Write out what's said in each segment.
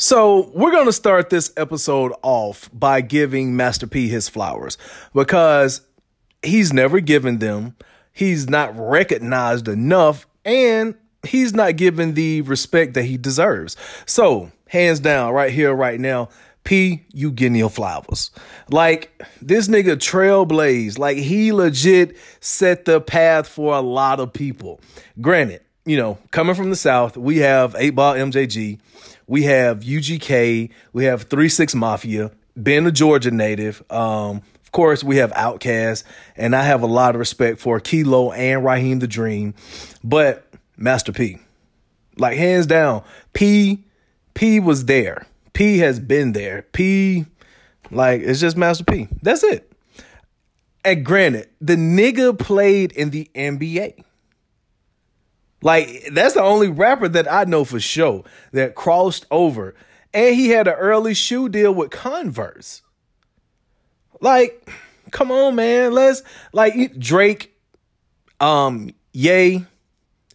So, we're going to start this episode off by giving Master P his flowers because he's never given them. He's not recognized enough and he's not given the respect that he deserves. So, hands down, right here, right now, P, you getting your flowers. Like, this nigga trailblazed. Like, he legit set the path for a lot of people. Granted, you know, coming from the South, we have 8 Ball MJG, we have UGK, we have 3 6 Mafia, being a Georgia native. Um, of course, we have Outkast, and I have a lot of respect for Kilo and Raheem the Dream. But Master P. Like hands down, P P was there. P has been there. P like it's just Master P. That's it. And granted, the nigga played in the NBA. Like that's the only rapper that I know for sure that crossed over. And he had an early shoe deal with Converse. Like, come on, man. Let's like Drake, um, Ye,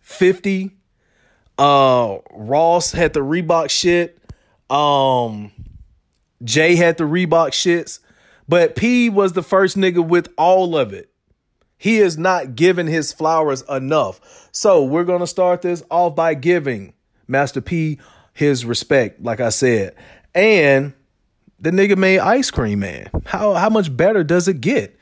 50. Uh Ross had the Reebok shit. Um Jay had the Reebok shits. But P was the first nigga with all of it. He is not giving his flowers enough. So we're gonna start this off by giving Master P his respect, like I said. And the nigga made Ice Cream Man. How how much better does it get?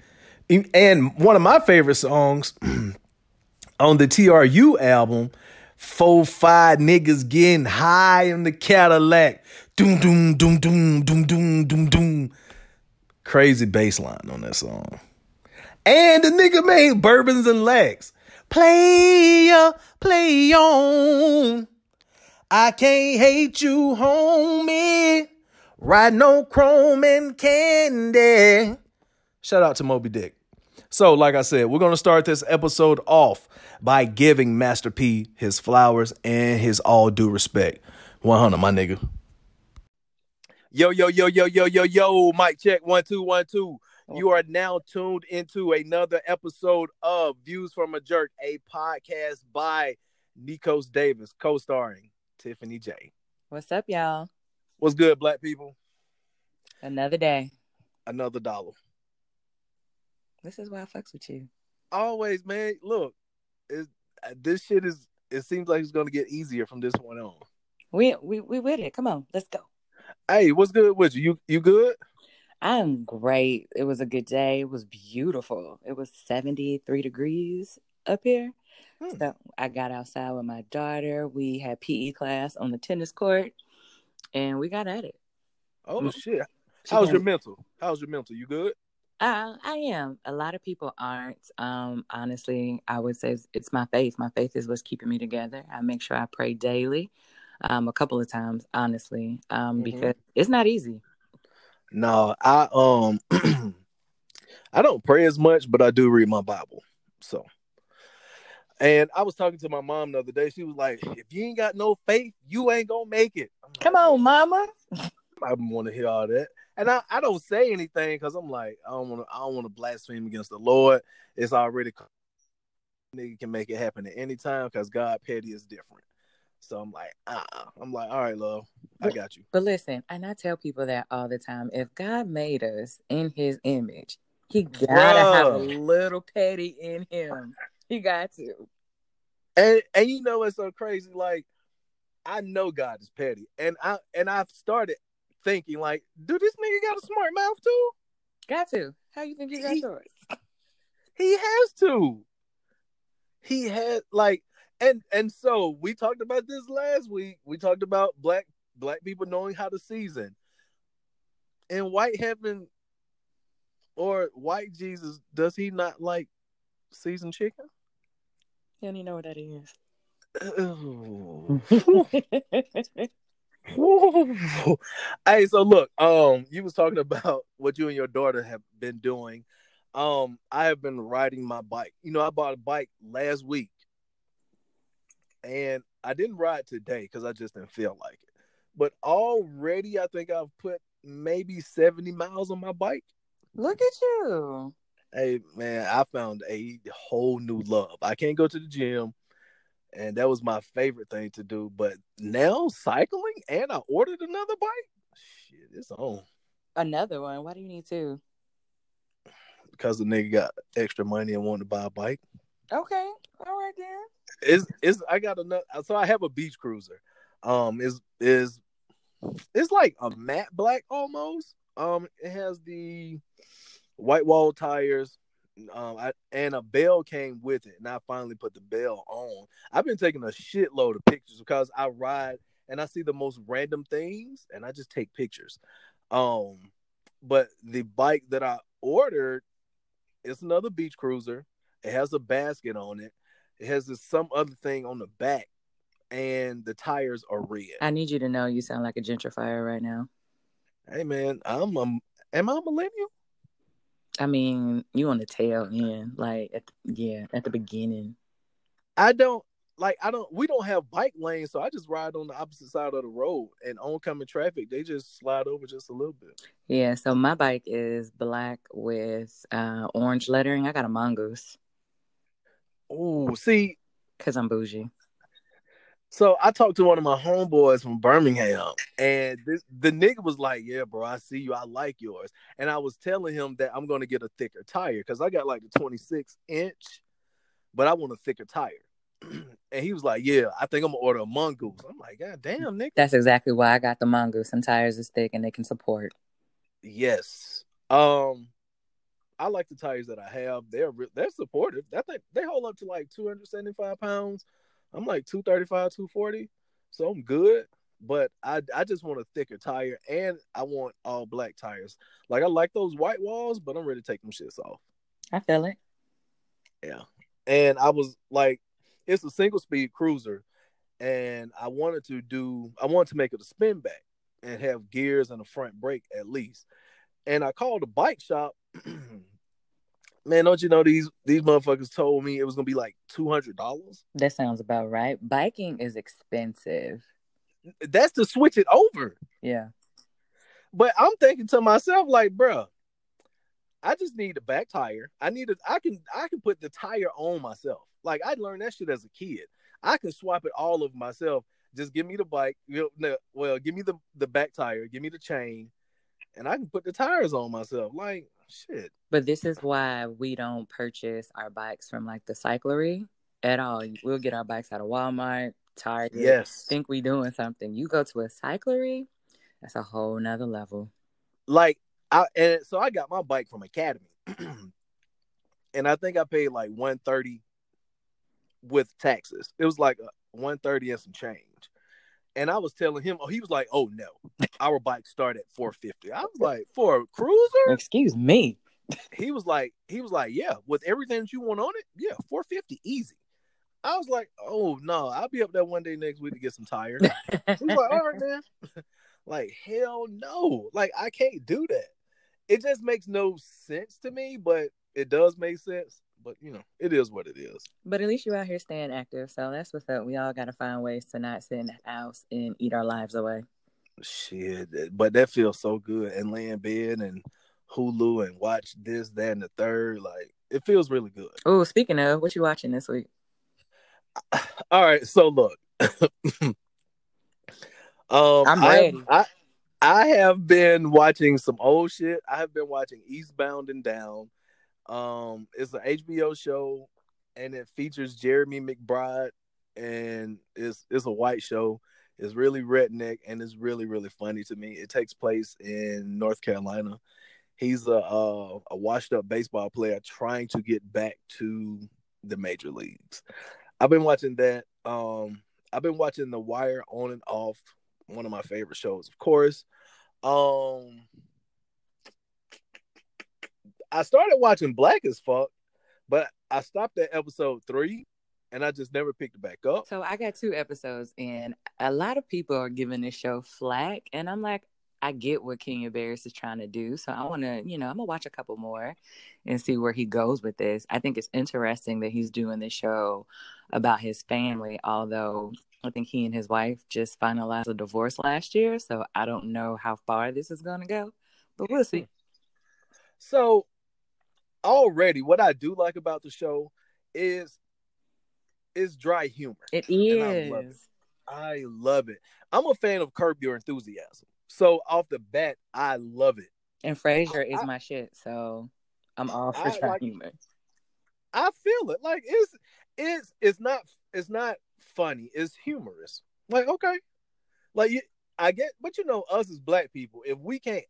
And one of my favorite songs on the TRU album, four five niggas getting high in the Cadillac. Doom doom doom doom doom doom doom doom. Crazy bass line on that song. And the nigga made bourbons and legs. Play play on. I can't hate you, homie. Ride no chrome and candy. Shout out to Moby Dick. So, like I said, we're going to start this episode off by giving Master P his flowers and his all due respect. 100, my nigga. Yo, yo, yo, yo, yo, yo, yo. Mic check one, two, one, two. You are now tuned into another episode of Views from a Jerk, a podcast by Nekos Davis, co starring Tiffany J. What's up, y'all? What's good, black people? Another day. Another dollar. This is why I fucks with you. Always, man. Look, it, uh, this shit is. It seems like it's gonna get easier from this point on. We we we with it. Come on, let's go. Hey, what's good with you? You you good? I'm great. It was a good day. It was beautiful. It was 73 degrees up here. Hmm. So I got outside with my daughter. We had PE class on the tennis court, and we got at it. Oh mm. shit! How's your mental? How's your mental? You good? Uh, I am. A lot of people aren't. Um, honestly, I would say it's my faith. My faith is what's keeping me together. I make sure I pray daily, um, a couple of times, honestly, um, mm-hmm. because it's not easy. No, I um, I don't pray as much, but I do read my Bible. So, and I was talking to my mom the other day. She was like, "If you ain't got no faith, you ain't gonna make it." Like, Come on, mama. I want to hear all that and I, I don't say anything because I'm like I don't want to I don't want to blaspheme against the Lord. It's already nigga can make it happen at any time because God petty is different. So I'm like, ah. I'm like, all right, love, I got you. But listen, and I tell people that all the time. If God made us in His image, He gotta Bruh. have a little petty in Him. He got to. And and you know what's so crazy? Like, I know God is petty, and I and I've started thinking like, do this nigga got a smart mouth too? Got to. How you think he got yours? He has to. He had like and and so we talked about this last week. We talked about black black people knowing how to season. In white heaven or white Jesus, does he not like seasoned chicken? He don't even know what that is. hey, so look, um, you was talking about what you and your daughter have been doing. Um, I have been riding my bike. You know, I bought a bike last week, and I didn't ride today because I just didn't feel like it. But already, I think I've put maybe seventy miles on my bike. Look at you. Hey man, I found a whole new love. I can't go to the gym and that was my favorite thing to do. But now cycling, and I ordered another bike. Shit, it's on. Another one. Why do you need two? Because the nigga got extra money and wanted to buy a bike. Okay, all right then. Is is I got another? So I have a beach cruiser. Um, is is it's like a matte black almost. Um, it has the white wall tires. Um, I, and a bell came with it, and I finally put the bell on. I've been taking a shitload of pictures because I ride and I see the most random things, and I just take pictures. Um, but the bike that I ordered is another beach cruiser. It has a basket on it. It has this, some other thing on the back, and the tires are red. I need you to know you sound like a gentrifier right now. Hey man, I'm a am I a millennial? I mean, you on the tail end, like at the, yeah, at the beginning. I don't like I don't we don't have bike lanes, so I just ride on the opposite side of the road and oncoming traffic, they just slide over just a little bit. Yeah, so my bike is black with uh, orange lettering. I got a mongoose. Oh, see, because I'm bougie. So I talked to one of my homeboys from Birmingham, and this, the nigga was like, "Yeah, bro, I see you. I like yours." And I was telling him that I'm gonna get a thicker tire because I got like the 26 inch, but I want a thicker tire. and he was like, "Yeah, I think I'm gonna order a mongoose." I'm like, "God damn, nigga." That's exactly why I got the mongoose. Some tires is thick and they can support. Yes. Um, I like the tires that I have. They're they're supportive. That thing they hold up to like 275 pounds. I'm like 235, 240, so I'm good. But I I just want a thicker tire, and I want all black tires. Like I like those white walls, but I'm ready to take them shits off. I feel it. Yeah, and I was like, it's a single speed cruiser, and I wanted to do I wanted to make it a spin back and have gears and a front brake at least. And I called the bike shop Man, don't you know these these motherfuckers told me it was gonna be like two hundred dollars? That sounds about right. Biking is expensive. That's to switch it over. Yeah. But I'm thinking to myself, like, bro, I just need a back tire. I need a I can I can put the tire on myself. Like I learned that shit as a kid. I can swap it all of myself. Just give me the bike. Well, give me the the back tire. Give me the chain, and I can put the tires on myself. Like shit. But this is why we don't purchase our bikes from like the cyclery at all. We'll get our bikes out of Walmart, Target. Yes. Think we doing something. You go to a cyclery, that's a whole nother level. Like I and so I got my bike from Academy. and I think I paid like 130 with taxes. It was like 130 and some change. And I was telling him, oh, he was like, oh no, our bike start at 450. I was like, for a cruiser? Excuse me. He was like, he was like, yeah, with everything that you want on it, yeah, 450 easy. I was like, oh no, I'll be up there one day next week to get some tires. He was like, all right, man. like, hell no. Like, I can't do that. It just makes no sense to me, but it does make sense but you know, it is what it is. But at least you're out here staying active, so that's what's up. We all got to find ways to not sit in the house and eat our lives away. Shit, but that feels so good, and lay in bed and Hulu and watch this, that, and the third. Like it feels really good. Oh, speaking of, what you watching this week? All right, so look. um, I'm ready. I, I, I have been watching some old shit. I have been watching Eastbound and Down. Um, it's an HBO show, and it features Jeremy McBride, and it's it's a white show. It's really redneck, and it's really really funny to me. It takes place in North Carolina. He's a a, a washed up baseball player trying to get back to the major leagues. I've been watching that. Um, I've been watching The Wire on and off. One of my favorite shows, of course. Um, I started watching Black as fuck, but I stopped at episode three and I just never picked it back up. So I got two episodes and a lot of people are giving this show flack and I'm like, I get what Kenya Barris is trying to do. So I want to, you know, I'm going to watch a couple more and see where he goes with this. I think it's interesting that he's doing this show about his family, although I think he and his wife just finalized a divorce last year. So I don't know how far this is going to go, but we'll see. So already what I do like about the show is it's dry humor. It And I love is. I love it. I'm a fan of Curb Your Enthusiasm. So off the bat, I love it. And Frasier is I- my shit, so I'm all for I dry like- humor. I feel it. Like it's it's it's not it's not funny. It's humorous. Like okay, like you, I get, but you know, us as black people, if we can't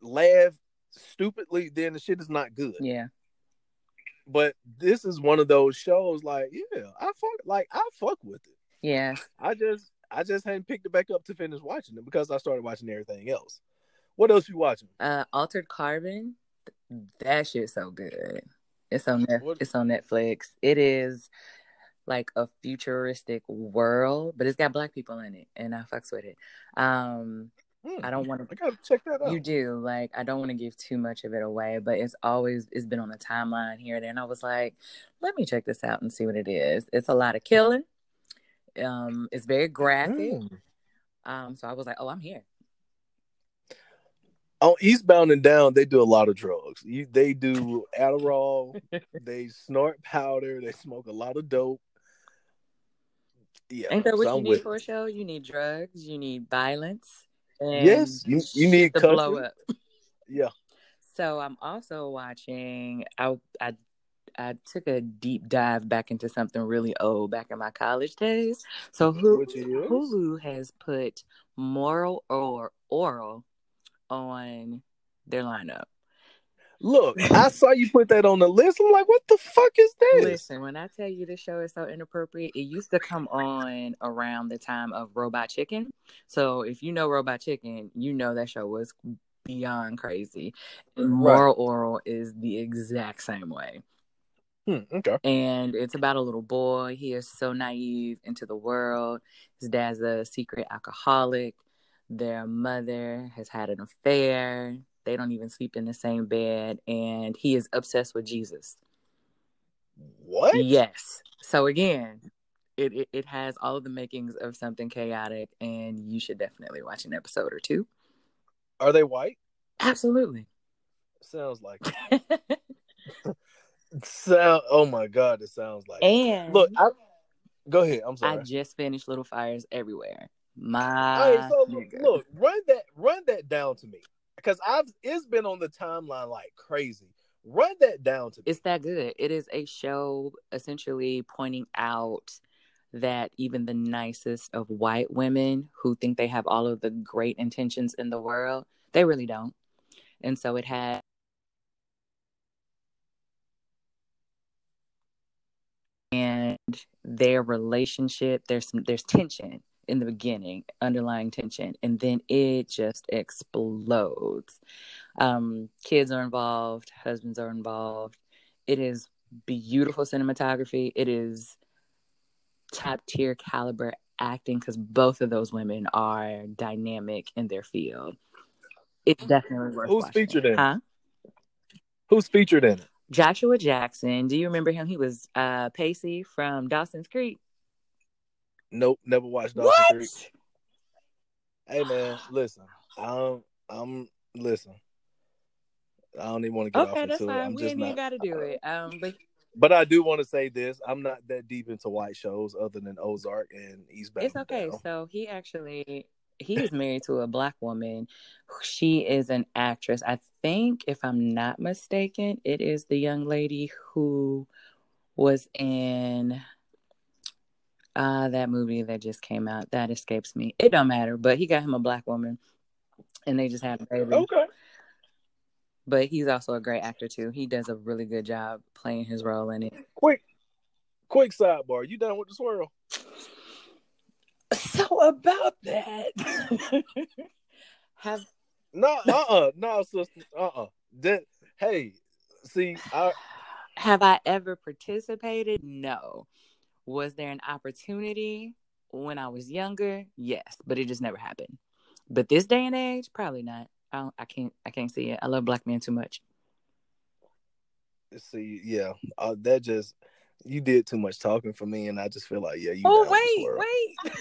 laugh stupidly, then the shit is not good. Yeah. But this is one of those shows. Like yeah, I fuck like I fuck with it. Yeah. I just I just hadn't picked it back up to finish watching it because I started watching everything else. What else you watching? Uh Altered Carbon, that shit's so good. It's on What- it's on Netflix. It is like a futuristic world, but it's got black people in it and I fucks with it. Um Hmm, I don't want I to gotta check that out. You do. Like I don't want to give too much of it away, but it's always it's been on the timeline here and there. And I was like, let me check this out and see what it is. It's a lot of killing. Um, it's very graphic. Hmm. Um, so I was like, oh, I'm here. On Eastbound and Down, they do a lot of drugs. You, they do Adderall, they snort powder, they smoke a lot of dope. Yeah, Ain't that what so you I'm need with for a show? You need drugs. You need violence. Yes, you- you need to blow up. Yeah, So I'm also watching. I I I took a deep dive back into something really old back in my college days. So is? Hulu has put moral or oral on their lineup. Look, I saw you put that on the list. I'm like, what the fuck is this? Listen, when I tell you this show is so inappropriate, it used to come on around the time of Robot Chicken. So if you know Robot Chicken, you know that show was beyond crazy. And Right. Moral Orel is the exact same way. Hmm, okay. And it's about a little boy. He is so naive into the world. His dad's a secret alcoholic. Their mother has had an affair. They don't even sleep in the same bed. And he is obsessed with Jesus. What? Yes. So again, it, it it has all of the makings of something chaotic, and you should definitely watch an episode or two. Are they white? Absolutely. Sounds like. Sound. Oh my god, it sounds like. and Look, I, go ahead. I'm sorry. I just finished Little Fires Everywhere. My right, so look, look, run that, run that down to me, because I've it's been on the timeline like crazy. Run that down to me. it's that good. It is a show essentially pointing out that even the nicest of white women who think they have all of the great intentions in the world, they really don't. And so it had and their relationship there's some there's tension in the beginning underlying tension and then it just explodes um kids are involved husbands are involved it is beautiful cinematography it is top tier caliber acting because both of those women are dynamic in their field it's definitely worth it. Who's watching. featured in it? huh Who's featured in it? joshua jackson do you remember him he was uh pacey from dawson's creek Nope, never watched Dawson Creek. Hey man, listen, I'm, I'm listen. I don't even want to get Okay, off that's into it. fine. I'm We just ain't even not. got to do it. Um, but But I do want to say this: I'm not that deep into white shows other than Ozark and Eastbound. it's okay. Down. So he actually he is married to a black woman. She is an actress. I think, if I'm not mistaken, it is the young lady who was in uh that movie that just came out. That escapes me. It don't matter. But he got him a black woman, and they just had a baby. Okay. But he's also a great actor too. He does a really good job playing his role in it. Quick, quick sidebar. You done with the swirl? So about that, have No, uh, uh no, sister, uh, uh That hey, see, I have I ever participated? No. Was there an opportunity when I was younger? Yes, but it just never happened. But this day and age, probably not. I don't, I can't I can't see it. I love black men too much. see, yeah, uh, that just you did too much talking for me, and I just feel like, yeah, you. Oh down with the wait, wait.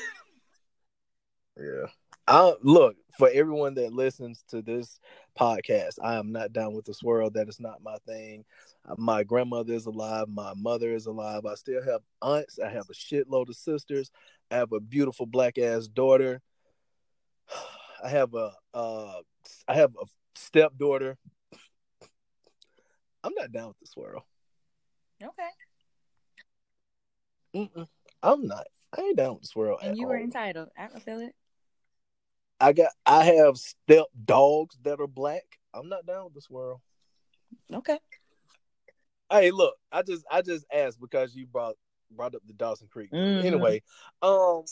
Yeah, I look for everyone that listens to this podcast. I am not down with the swirl. That is not my thing. Uh, my grandmother is alive. My mother is alive. I still have aunts. I have a shitload of sisters. I have a beautiful black ass daughter. I have a uh, I have a stepdaughter. I'm not down with the swirl. Okay. Mm-mm. I'm not. I ain't down with the swirl. And you all. were entitled. I feel it. I got. I have step dogs that are black. I'm not down with the swirl. Okay. Hey, look. I just. I just asked because you brought brought up the Dawson Creek. Mhm. Anyway, um,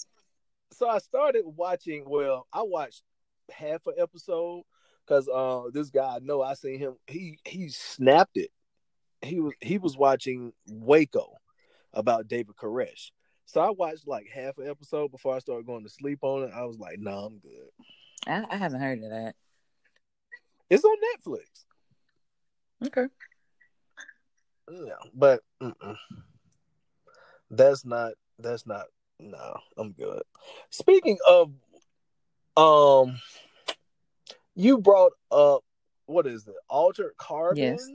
so I started watching. Well, I watched half an episode because uh, this guy I know I seen him. He he snapped it. He was he was watching Waco about David Koresh. So I watched like half an episode before I started going to sleep on it. I was like, "No, nah, I'm good." I, I haven't heard of that. It's on Netflix. Okay. Yeah, but mm-mm. that's not that's not no, I'm good. Speaking of um you brought up what is it? Altered carbon? Yes.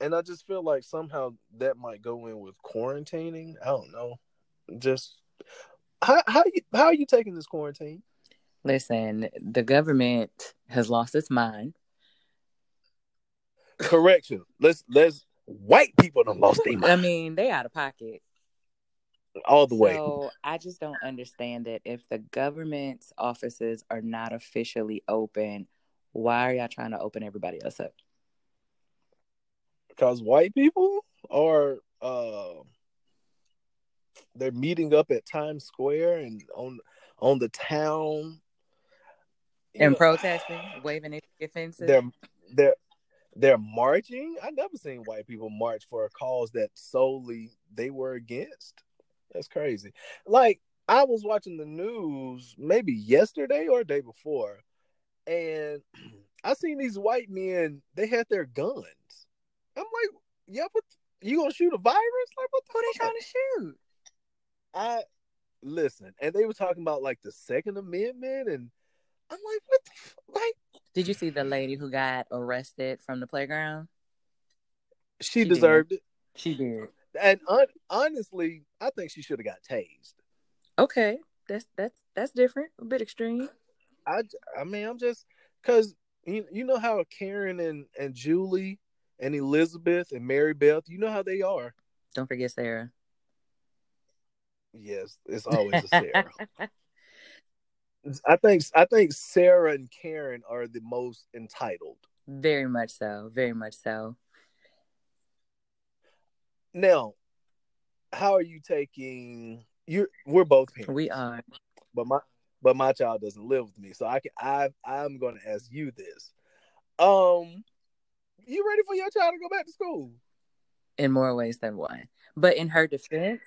And I just feel like somehow that might go in with quarantining. I don't know. Just how how you how are you taking this quarantine? Listen, the government has lost its mind. Correction. Let's let's white people done lost their mind. I mean, they out of pocket. all the way. So I just don't understand it. If the government's offices are not officially open, why are y'all trying to open everybody else up? Because white people are uh they're meeting up at Times Square and on on the town. And know, protesting, waving their offenses. they're they're they're marching. I never seen white people march for a cause that solely they were against. That's crazy. Like i was watching the news maybe yesterday or day before and i seen these white men they had their guns i'm like yeah but you gonna shoot a virus like what the Who they trying to shoot? I listen, and they were talking about like the Second Amendment, and I'm like, what the f- like? Did you see the lady who got arrested from the playground? She, She did. deserved it, She did. and un- honestly, I think she should have got tased. Okay, that's that's that's different. A bit extreme. I I mean, I'm just because you, you know how Karen and and Julie and Elizabeth and Mary Beth, you know how they are. Don't forget Sarah. Yes, it's always a Sarah. I think I think Sarah and Karen are the most entitled. very much so. Very much so. Now, how are you taking? You we're both parents. We are. but my but my child doesn't live with me, so I can I I'm going to ask you this. Um, you ready for your child to go back to school? in more ways than one. But in her defense,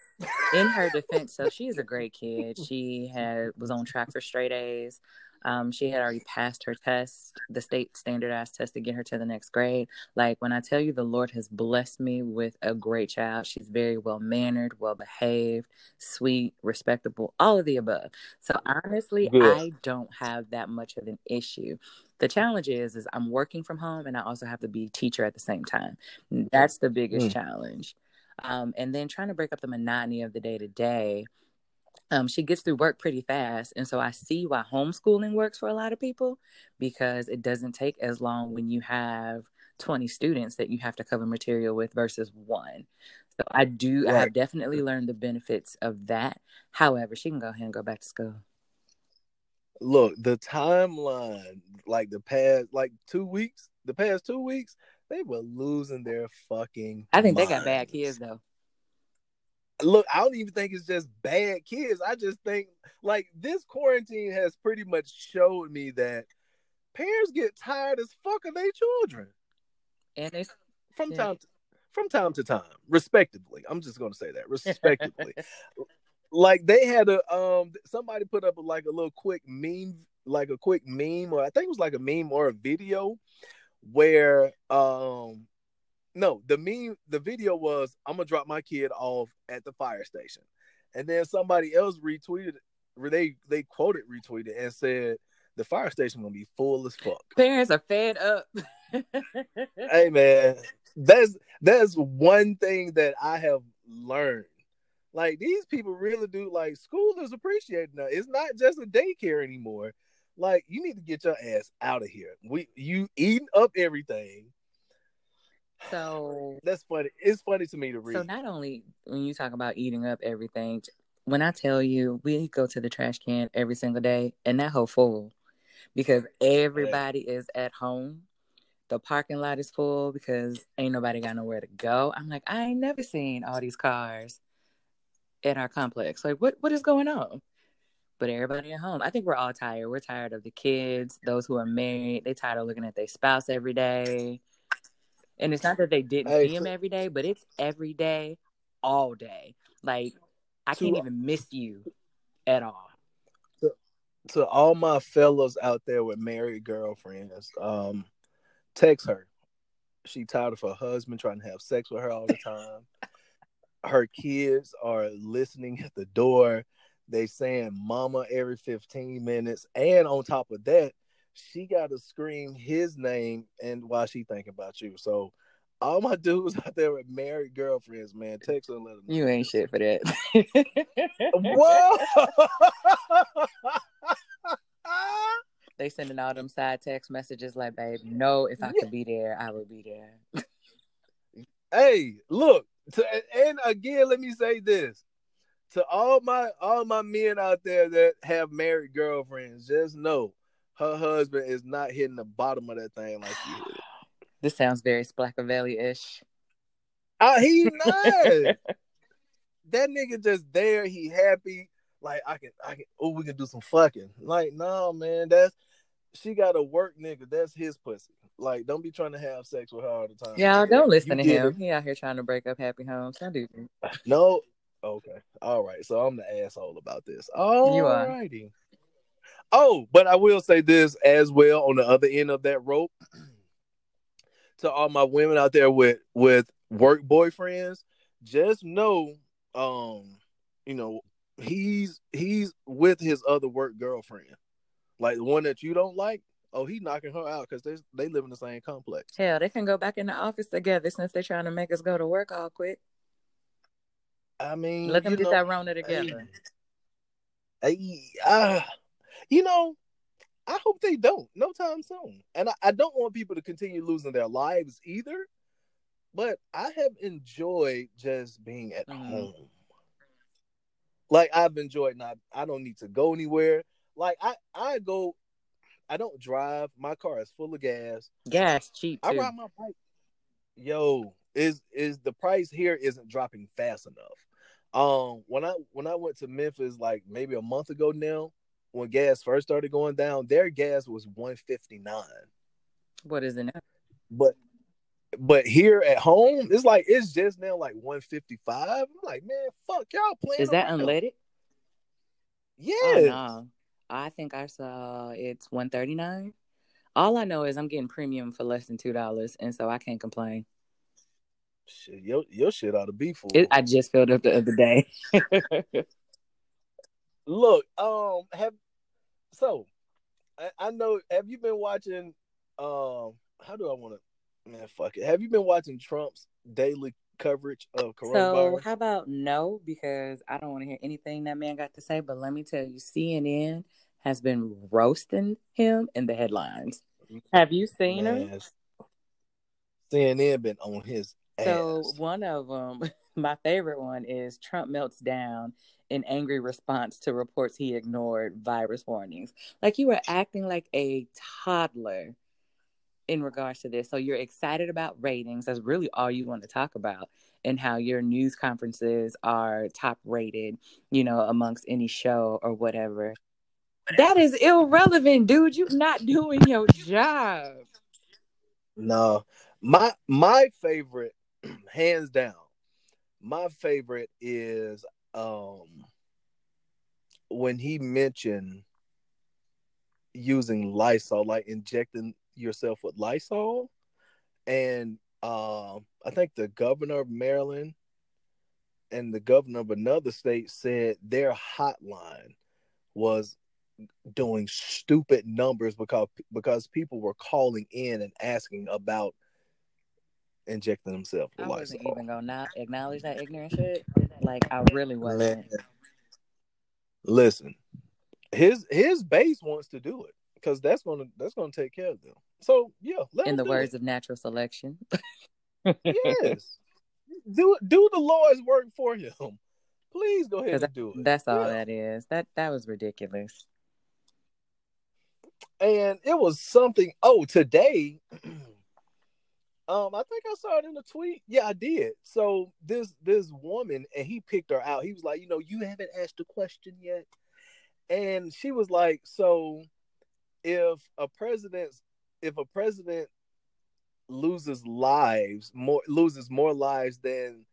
in her defense, so she is a great kid. She had was on track for straight A's. Um, she had already passed her test, the state standardized test to get her to the next grade. Like when I tell you the Lord has blessed me with a great child, she's very well mannered, well behaved, sweet, respectable, all of the above. So honestly, Good. I don't have that much of an issue. The challenge is, is I'm working from home and I also have to be teacher at the same time. That's the biggest Mm. challenge. Um, and then trying to break up the monotony of the day to day. Um, she gets through work pretty fast, and so I see why homeschooling works for a lot of people because it doesn't take as long when you have 20 students that you have to cover material with versus one. So I do, I have definitely learned the benefits of that. However, she can go ahead and go back to school. Look, the timeline, like the past, like two weeks, the past two weeks, they were losing their fucking. I think they got bad kids though. Look, I don't even think it's just bad kids. I just think like this quarantine has pretty much showed me that parents get tired as fuck of their children And it's from Yeah. time to, from time to time, respectively. I'm just gonna say that respectively. like they had a um somebody put up like a little quick meme, like a quick meme, or I think it was like a meme or a video where um no the meme the video was I'm gonna drop my kid off at the fire station, and then somebody else retweeted they they quoted retweeted and said the fire station gonna be full as fuck. Parents are fed up. hey man, that's that's one thing that I have learned. Like these people really do like school is appreciated now. It's not just a daycare anymore. Like you need to get your ass out of here. We you eating up everything. So that's funny. It's funny to me to read. So not only when you talk about eating up everything, when I tell you we go to the trash can every single day and that whole full because everybody is at home. The parking lot is full because ain't nobody got nowhere to go. I'm like, I ain't never seen all these cars at our complex. Like, what what is going on? But everybody at home, I think we're all tired. We're tired of the kids, those who are married. They tired of looking at their spouse every day. And it's not that they didn't hey, see him every day, but it's every day, all day. Like I can't even miss you at all to all my fellows out there with married girlfriends, um, text her. She tired of her husband trying to have sex with her all the time. her kids are listening at the door. They saying mama every 15 minutes. And on top of that, she got to scream his name and why she thinking about you. So all my dudes out there with married girlfriends, man, text her and let them know. You ain't shit for that. Whoa! they sending all them side text messages like, babe, no, if I yeah. could be there, I would be there. hey, look, to, and again, let me say this. To all my all my men out there that have married girlfriends, just know her husband is not hitting the bottom of that thing like you. This sounds very Splackavelli ish. Uh, he not. that nigga just there. He happy like I can, I can. Oh, we can do some fucking. Like, no, man, that's she got a work nigga. That's his pussy. Like, don't be trying to have sex with her all the time. Yeah, don't listen you to him. It. He out here trying to break up happy homes. Don't do. No. Okay. All right. So I'm the asshole about this. All you are. righty. Oh, but I will say this as well on the other end of that rope. to all my women out there with with work boyfriends, just know, um, you know, he's he's with his other work girlfriend, like the one that you don't like. Oh, he knocking her out because they they live in the same complex. Hell, they can go back in the office together since they're trying to make us go to work all quick. I mean, let them get know, that Rona together. I, uh, you know, I hope they don't no time soon. And I, I, don't want people to continue losing their lives either. But I have enjoyed just being at mm-hmm. home like I've enjoyed not I don't need to go anywhere. Like I I go I don't drive. My car is full of gas. Gas cheap. Too. I ride my bike. Yo, is is the price here isn't dropping fast enough. Um when I when I went to Memphis like maybe a month ago now, when gas first started going down, their gas was 159. What is it now? But but here at home, it's like it's just now like 155. I'm like, man, fuck y'all playing. Is that unleaded? Yeah. Oh, no. I think I saw it's 139. All I know is I'm getting premium for less than two dollars, and so I can't complain. Shit, your your shit ought to be full. It, I just filled up the other day. Look, um, have so I, I know. Have you been watching? Um, how do I want to? Man, fuck it. Have you been watching Trump's daily coverage of coronavirus? So how about no? Because I don't want to hear anything that man got to say. But let me tell you, CNN has been roasting him in the headlines. Have you seen man, him? CNN been on his. Ass. So one of them, my favorite one is Trump melts down in angry response to reports he ignored virus warnings. Like you were acting like a toddler in regards to this. So you're excited about ratings. That's really all you want to talk about and how your news conferences are top rated, you know, amongst any show or whatever. That is irrelevant, dude. You're not doing your job. No. My my favorite, hands down, my favorite is um when he mentioned using Lysol, like injecting yourself with Lysol, and uh, I think the governor of Maryland and the governor of another state said their hotline was doing stupid numbers because because people were calling in and asking about injecting himself. I wasn't even gonna not acknowledge that ignorant shit. Like I really wasn't. Listen, his his base wants to do it because that's gonna that's gonna take care of them. So yeah, let In the words it. of natural selection. yes, do do the Lord's work for him. Please go ahead and do it. That's all Yeah. that is. That that was ridiculous. and it was something. Oh, today, um, I think I saw it in a tweet. Yeah, I did. So this this woman, and he picked her out. He was like, you know, you haven't asked a question yet, and she was like, so if a president, if a president loses lives more loses more lives than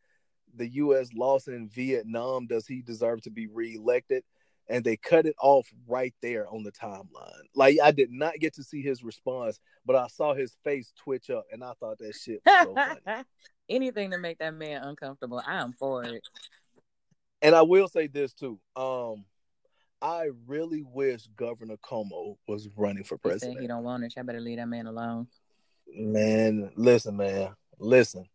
the U.S. lost in Vietnam, does he deserve to be reelected? And they cut it off right there on the timeline. Like I did not get to see his response, but I saw his face twitch up, and I thought that shit was so funny. Anything to make that man uncomfortable, I am for it. And I will say this too. Um, I really wish Governor Cuomo was running for He said president. he don't want it. I better leave that man alone. Man, listen, man, listen.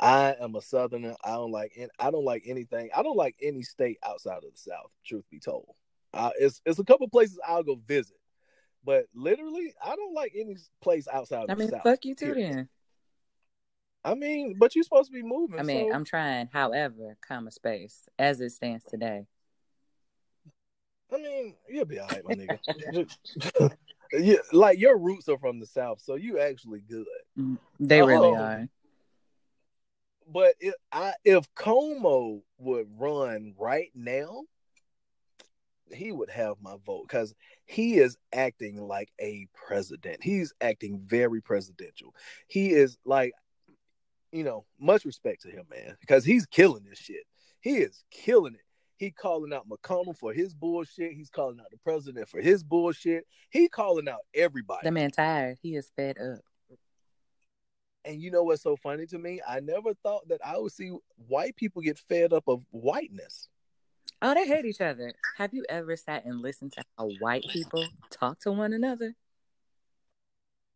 I am a Southerner. I don't like I don't like anything. I don't like any state outside of the South. Truth be told, uh, it's it's a couple places I'll go visit, but literally, I don't like any place outside of I the mean, South. fuck you too period. then. I mean, but you're supposed to be moving. I mean, so, I'm trying. However, comma space as it stands today. I mean, you'll be all right, my nigga. yeah, like your roots are from the South, so you actually good. Mm, they uh, really Oh. are. But if I if Cuomo would run right now, he would have my vote because he is acting like a president. He's acting very presidential. He is like, you know, much respect to him, man, because he's killing this shit. He is killing it. He calling out McConnell for his bullshit. He's calling out the president for his bullshit. He calling out everybody. The man tired. He is fed up. And you know what's so funny to me? I never thought that I would see white people get fed up of whiteness. Oh, they hate each other. Have you ever sat and listened to how white people talk to one another?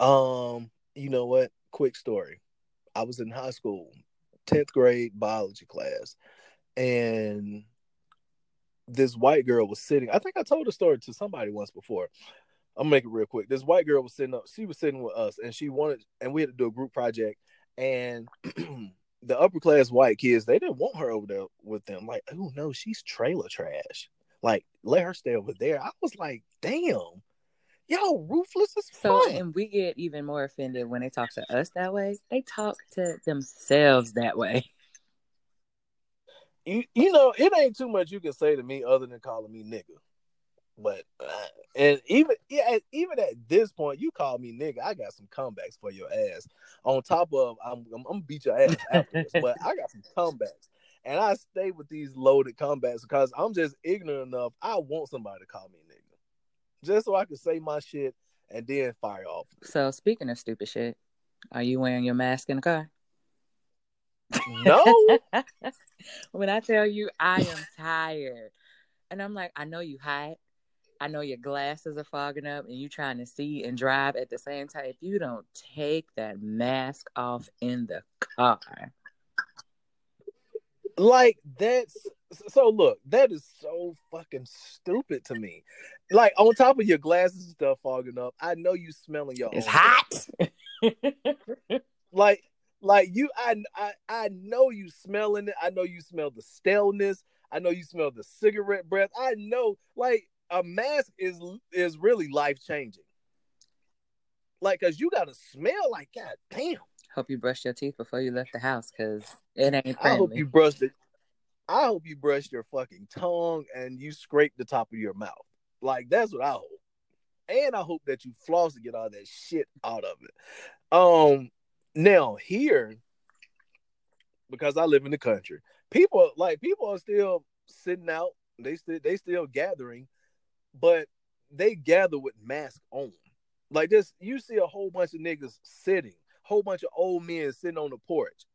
Um, you know what? Quick story. I was in high school, 10th grade biology class, and this white girl was sitting. I think I told the story to somebody once before. I'm gonna make it real quick. This white girl was sitting up, she was sitting with us, and she wanted, and we had to do a group project, and the upper class white kids, they didn't want her over there with them. Like, oh no, she's trailer trash. Like, let her stay over there. I was like, damn, y'all ruthless as So, fuck. and we get even more offended when they talk to us that way. They talk to themselves that way. you you know it ain't too much you can say to me other than calling me nigga but uh, and even yeah even at this point you call me nigga i got some comebacks for your ass. On top of i'm, I'm, I'm gonna beat your ass afterwards but i got some comebacks. And i stay with these loaded comebacks because i'm just ignorant enough i want somebody to call me nigga. Just so i can say my shit and then fire off. So, speaking of stupid shit, are you wearing your mask in the car? no. When I tell you I am tired, and I'm like, I know you hot. I know your glasses are fogging up, and you trying to see and drive at the same time. If you don't take that mask off in the car, like that's so look that is so fucking stupid to me. Like on top of your glasses and stuff fogging up i know you smelling your it's hot. like like you I, I i know you smelling it. I know you smell the staleness. I know you smell the cigarette breath. I know like a mask is is really life changing like because you gotta smell like god damn Hope you brushed your teeth before you left the house, cause it ain't I hope you brushed it. I hope you brushed your fucking tongue and you scrape the top of your mouth. Like that's what I hope. And I hope that you floss to get all that shit out of it. Um now here, because I live in the country, people like people are still sitting out. They still they still gathering, but they gather with mask on. Like this, you see a whole bunch of niggas sitting, whole bunch of old men sitting on the porch.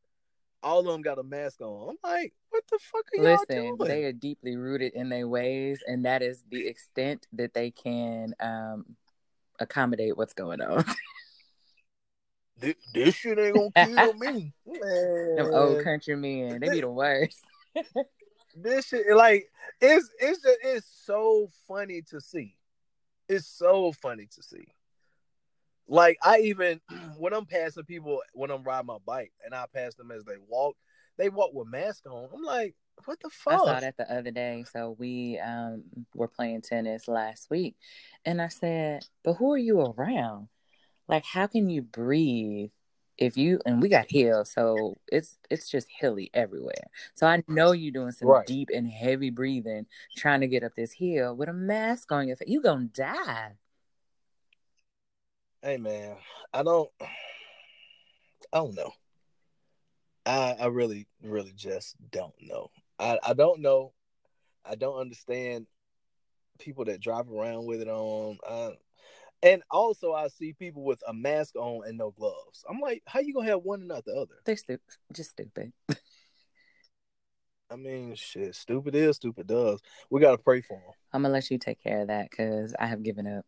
all of them got a mask on. I'm like, what the fuck are Listen, y'all doing? they are deeply rooted in their ways, and that is the extent that they can um, accommodate what's going on. this, this shit ain't gonna kill me. Man. Them old country men, they be the worst. this shit like it's it's just, it's so funny to see. It's so funny to see. Like I even when I'm passing people when I'm riding my bike and I pass them as they walk, they walk with mask on. I'm like, what the fuck? I saw that the other day. So we um were playing tennis last week, and I said, "But who are you around? Like, how can you breathe if you?" And we got hills, so it's it's just hilly everywhere. So I know you're doing some Right. deep and heavy breathing, trying to get up this hill with a mask on your face. You gonna die. Hey man, I don't I don't know. I I really, really just don't know. I, I don't know. I don't understand people that drive around with it on. Uh, and also I see people with a mask on and no gloves. I'm like, how you gonna have one and not the other? They're stupid, just stupid. I mean, shit, stupid is, stupid does. We gotta pray for them. I'm gonna let you take care of that because I have given up.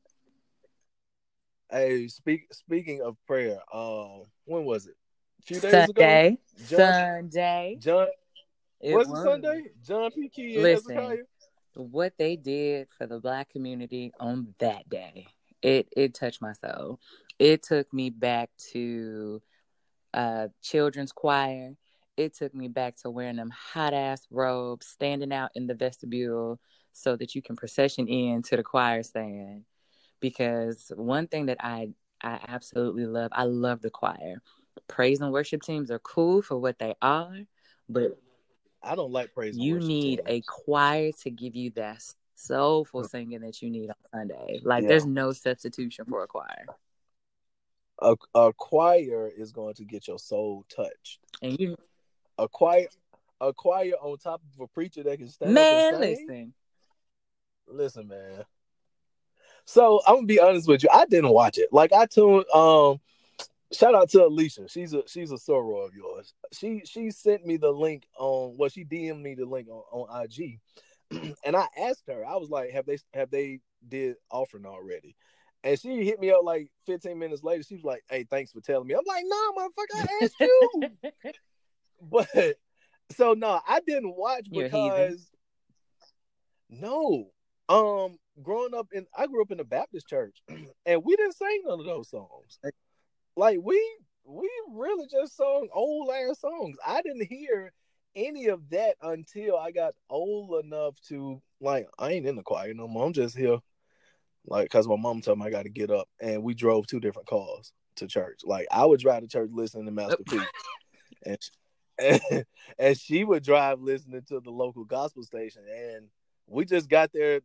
Hey, speak speaking of prayer, um, when was it? A few days Sunday, ago. John, Sunday. John It was it. Sunday? John P. Kee Listen. Hezekiah. what they did for the black community on that day it it touched my soul. It took me back to uh children's choir. It took me back to wearing them hot ass robes standing out in the vestibule so that you can procession in to the choir stand. Because one thing that i i absolutely love i love the choir. Praise and worship teams are cool for what they are but I don't like praise. and you need a choir to give you that soulful singing that you need on Sunday. Like Yeah. there's no substitution for a choir. a, a choir is going to get your soul touched. And you A choir, a choir on top of a preacher that can stand man, listen. Listen, man. So I'm gonna be honest with you. I didn't watch it. Like I tuned. Um, shout out to Alicia. She's a she's a soror of yours. She she sent me the link on. Well, she DM'd me the link on, on IG, and I asked her. I was like, have they have they did offering already? And she hit me up like 15 minutes later. She was like, "Hey, thanks for telling me." I'm like, "No, motherfucker, I asked you." but so no, I didn't watch You're a heathen. because no. Um, growing up in, I grew up in a Baptist church, and we didn't sing none of those songs. Like we, we really just sung old ass songs. I didn't hear any of that until I got old enough to like. I ain't in the choir no more. I'm just here, like, cause my mom told me I got to get up, and we drove two different cars to church. Like I would drive to church listening to Master P, and and, and she would drive listening to the local gospel station, and we just got there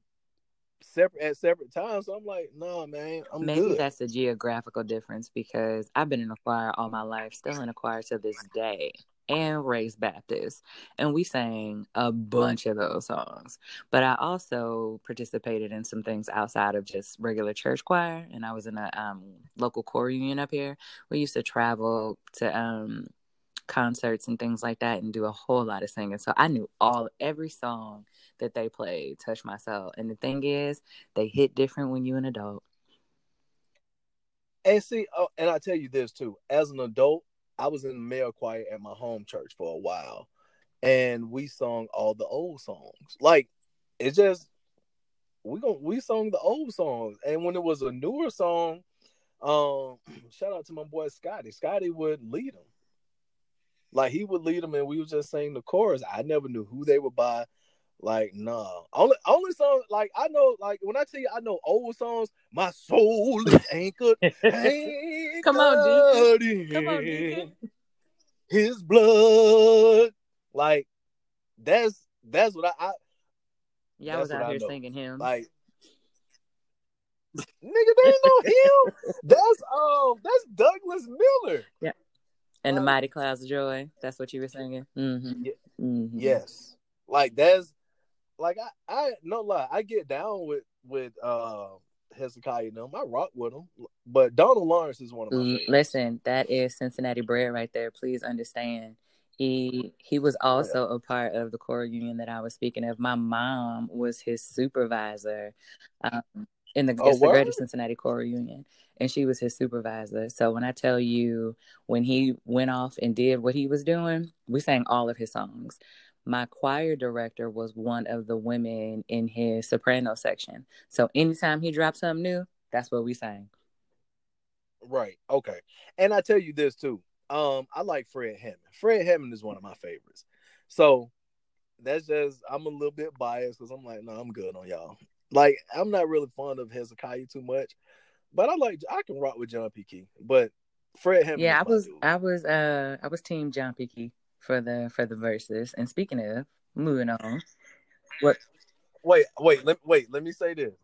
separate at separate times. So I'm like, no, man, I'm Maybe good. that's a geographical difference because I've been in a choir all my life, still in a choir to this day, and raised Baptist. And we sang a bunch of those songs. But I also participated in some things outside of just regular church choir. And I was in a um, local choir union up here. We used to travel to um, concerts and things like that and do a whole lot of singing. So I knew all every song that they played Touch my soul. And the thing is, they hit different when you're an adult. And see, oh, and I tell you this too. As an adult, I was in the male choir at my home church for a while, and we sung all the old songs. Like it just we gon' we sung the old songs, and when it was a newer song, um, shout out to my boy Scotty. Scotty would lead them. Like he would lead them, and we would just sing the chorus. I never knew who they were by. Like, nah. Only only song like I know, like when I tell you I know old songs, my soul is anchored. anchored Come on, Deacon. Come on, Deacon. His blood. Like that's that's what I, I Y'all was out here singing him. like. Nigga, there ain't no him. That's um, that's Douglas Miller. Yeah. And the mighty clouds of joy. That's what you were singing. Mm-hmm. Yeah. Mm-hmm. Yes, like that's like I I no lie. I get down with with uh Hezekiah and them. I rock with them, but Donald Lawrence is one of my favorites. Listen, that is Cincinnati bread right there. Please understand. He he was also a part of the choral union that I was speaking of. My mom was his supervisor um, in the, Oh, the Greater? Cincinnati Choral Union, and she was his supervisor. So when I tell you, when he went off and did what he was doing, we sang all of his songs. My choir director was one of the women in his soprano section. So anytime he dropped something new, that's what we sang. Right. Okay. And I tell you this too. Um, I like Fred Hammond. Fred Hammond is one of my favorites. So that's just I'm a little bit biased because I'm like, no, I'm good on y'all. Like, I'm not really fond of Hezekiah too much, but I like I can rock with John P. Kee. But Fred Hammond. Yeah, I was dude. I was uh I was team John P. Kee for the for the verses. And speaking of moving on, what wait, wait, let wait, let me say this.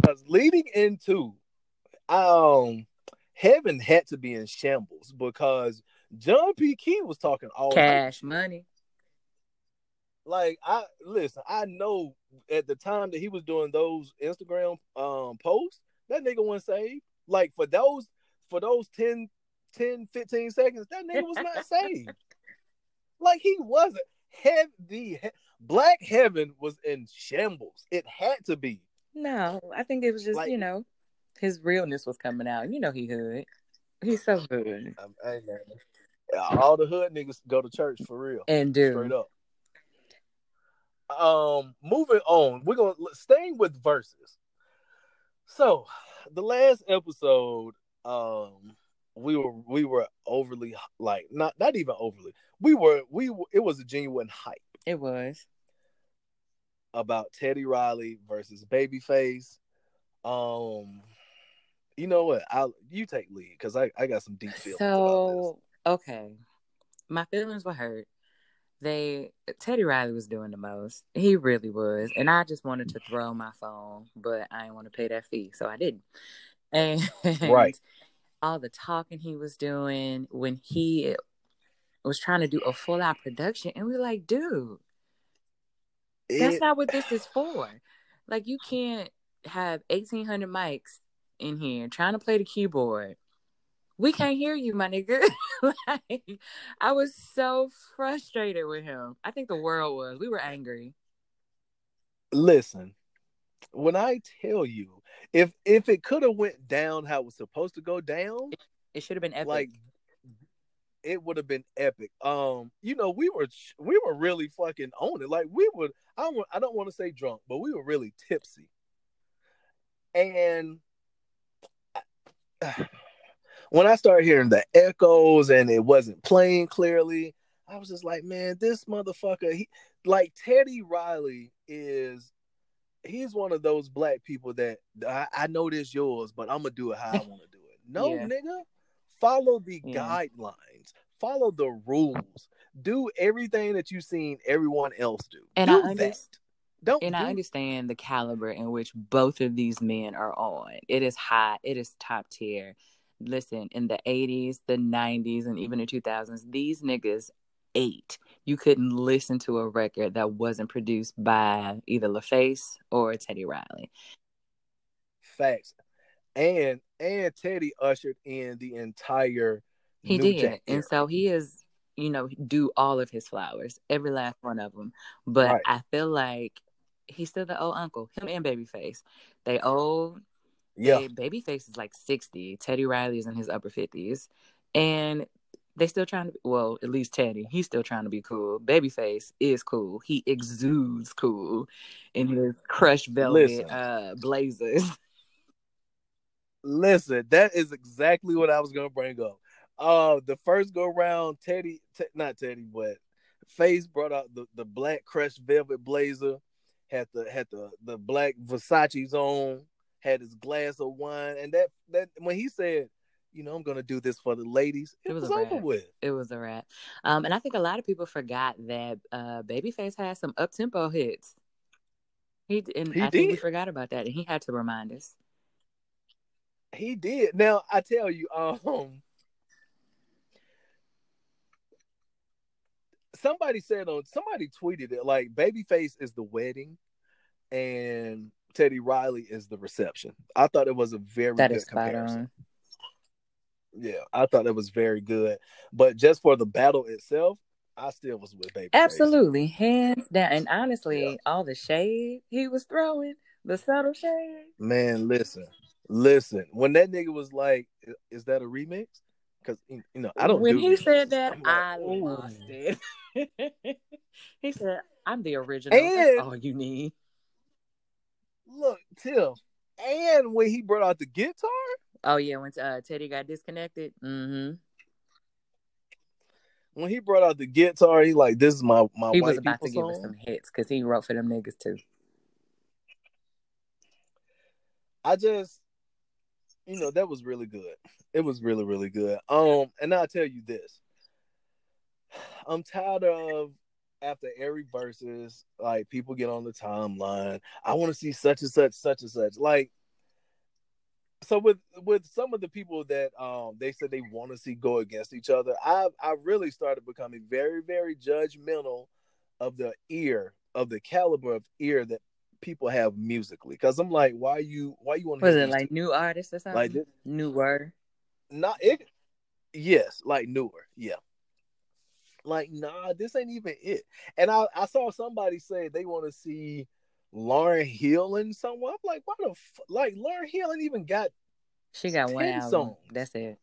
Because leading into um heaven had to be in shambles because John P. Kee was talking all cash money? like I listen, I know at the time that he was doing those Instagram um posts, that nigga wasn't saved. Like for those for those 10, 10 15 seconds, that nigga was not saved. Like he wasn't. Heav- the he- black heaven was in shambles. It had to be. No, I think it was just Like- you know his realness was coming out. You know he hood. He's so hood. All the hood niggas go to church for real. and do Straight up. Um, moving on, we're gonna staying with verses. So, the last episode, um, we were we were overly like not not even overly. We were we it was a genuine hype It was. about Teddy Riley versus Babyface. Um, you know what? I you take lead because I I got some deep feelings about So okay, my feelings were hurt. They Teddy Riley was doing the most. He really was, and I just wanted to throw my phone, but I didn't want to pay that fee, so I didn't. And Right. All the talking he was doing when he was trying to do a full out production, and we are like, dude, that's It- not what this is for. Like you can't have eighteen hundred mics in here trying to play the keyboard. We can't hear you, my nigga. like, I was so frustrated with him. I think the world was. We were angry. listen when i tell you if if it could have went down how it was supposed to go down It should have been epic. like it would have been epic. Um you know we were we were really fucking on it. Like we would i don't i don't want to say drunk but we were really tipsy. And when i started hearing the echoes and it wasn't playing clearly i was just like man this motherfucker he like teddy riley is he's one of those black people that I, I know this yours, but I'm gonna do it how I want to do it. No, Yeah. nigga, follow the Yeah. guidelines, follow the rules, do everything that you've seen everyone else do. And do I under- that. Don't and do, I understand the caliber in which both of these men are on. It is high. It is top tier. Listen, in the 80s, the 90s, and even the 2000s, these niggas ate. You couldn't listen to a record that wasn't produced by either LaFace or Teddy Riley. facts. And and Teddy ushered in the entire He New did. And so he is, you know, do all of his flowers, every last one of them. But Right. I feel like he's still the old uncle, him and Babyface. They old. yeah, They, Babyface is like 60. Teddy Riley is in his upper 50s. And they still trying to, well, at least Teddy, he's still trying to be cool. Babyface is cool. He exudes cool in his crushed velvet Listen. uh, blazers. Listen, that is exactly what I was gonna bring up. Uh, the first go round, Teddy, te- not Teddy, but Face brought out the, the black crushed velvet blazer, had the had the the black Versace's on, had his glass of wine, and that that when he said, you know, I'm gonna do this for the ladies, it, It was was, a over with. It was a wrap. Um, and I think a lot of people forgot that uh, Babyface had some up tempo hits. He and He I think we forgot about that, and he had to remind us. He did. Now I tell you, um, somebody said on somebody tweeted it like Babyface is the wedding, and Teddy Riley is the reception. I thought it was a very That good comparison. Yeah, I thought it was very good. But just for the battle itself, I still was with baby. Absolutely, hands down. And honestly, yeah. all the shade he was throwing, the subtle shade. Man, listen, listen. When that nigga was like, "Is that a remix?" Because you know, I don't. When do he remixes. said that, like, I lost it. he said, "I'm the original. And- That's all you need." Look, Tim, and when he brought out the guitar, Oh yeah, when uh, Teddy got disconnected. Mm-hmm. when he brought out the guitar, he like, "This is my my He white was about to give us song." some hits because he wrote for them niggas too. I just, you know, that was really good. It was really, really good. Um, and I'll tell you this. I'm tired of after every verses, like people get on the timeline. I want to see such and such, such and such. Like, so with with some of the people that um they said they want to see go against each other, I I really started becoming very, very judgmental of the ear of the caliber of ear that people have musically. Because I'm like, why you why you want to Was it like new artists or something? Like this- Newer. not it yes like newer yeah like nah this ain't even it and i i saw somebody say they want to see lauryn hill and someone i'm like why the f-? like lauryn hill ain't even got She got one 10 album. songs. That's it.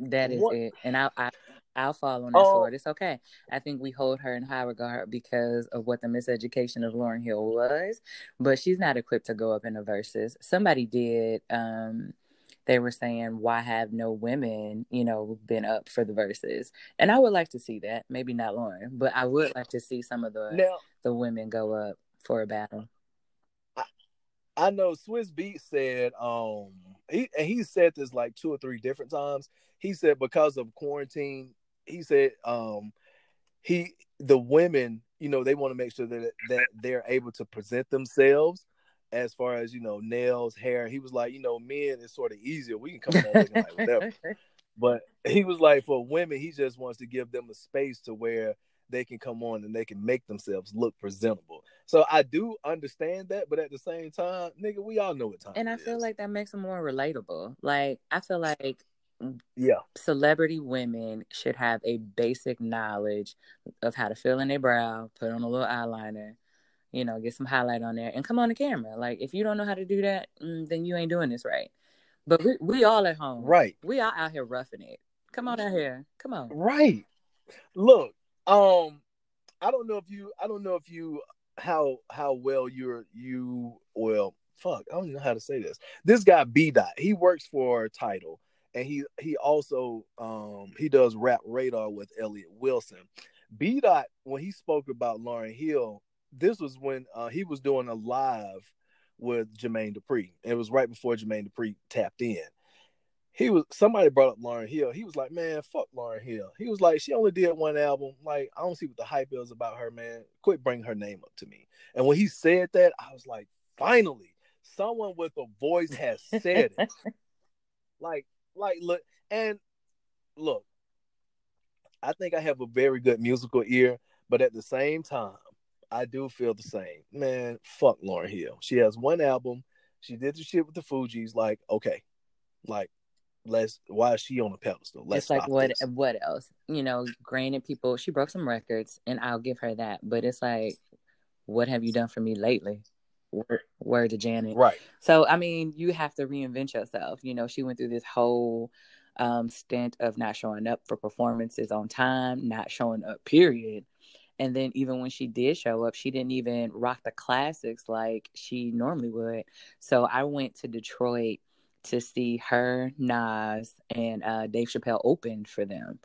That is What- it. And I, I I'll fall on that Oh. sword. It's okay. I think we hold her in high regard because of what the miseducation of Lauryn Hill was, but she's not equipped to go up in the verses. Somebody did. Um, they were saying, "Why have no women, you know, been up for the verses?" And I would like to see that. Maybe not Lauryn, but I would like to see some of the now the women go up for a battle. i I know Swizz Beatz said um he and he said this like two or three different times. He said because of quarantine he said um he the women you know they want to make sure that that they're able to present themselves as far as you know nails hair. He was like you know men is sort of easier. We can come on like whatever. But he was like for women he just wants to give them a space to where they can come on and they can make themselves look presentable so i do understand that but at the same time nigga we all know what time and I it feel is. like that makes them more relatable. Like I feel like yeah celebrity women should have a basic knowledge of how to fill in their brow, put on a little eyeliner, you know, get some highlight on there, and come on the camera. Like if you don't know how to do that, mm, then you ain't doing this right. But we we all at home, right We all out here roughing it. Come on out here, come on. Right. Look, um, I don't know if you, I don't know if you, how how well you're you. Well, fuck, I don't even know how to say this. This guy B Dot, he works for Tidal, and he he also um he does Rap Radar with Elliot Wilson. B Dot, when he spoke about Lauryn Hill, this was when uh, he was doing a live with Jermaine Dupri. It was right before Jermaine Dupri tapped in he was somebody brought up Lauryn Hill. He was like, "Man, fuck Lauryn Hill." He was like, "She only did one album. Like, I don't see what the hype is about her, man. Quit bringing her name up to me." And when he said that, I was like, "Finally, someone with a voice has said it." like, like, look, and look, I think I have a very good musical ear, but at the same time, I do feel the same. Man, fuck Lauryn Hill. She has one album. She did the shit with the Fugees. Like, okay, like let's why is she on a pedestal? Let's it's like what this. what else? You know, granted, people she broke some records, and I'll give her that. But it's like, what have you done for me lately? Word, word to Janet. Right. So I mean, you have to reinvent yourself. You know, she went through this whole um, stint of not showing up for performances on time, not showing up. Period. And then even when she did show up, she didn't even rock the classics like she normally would. So I went to Detroit to see her, Nas, and uh, Dave Chappelle opened for them.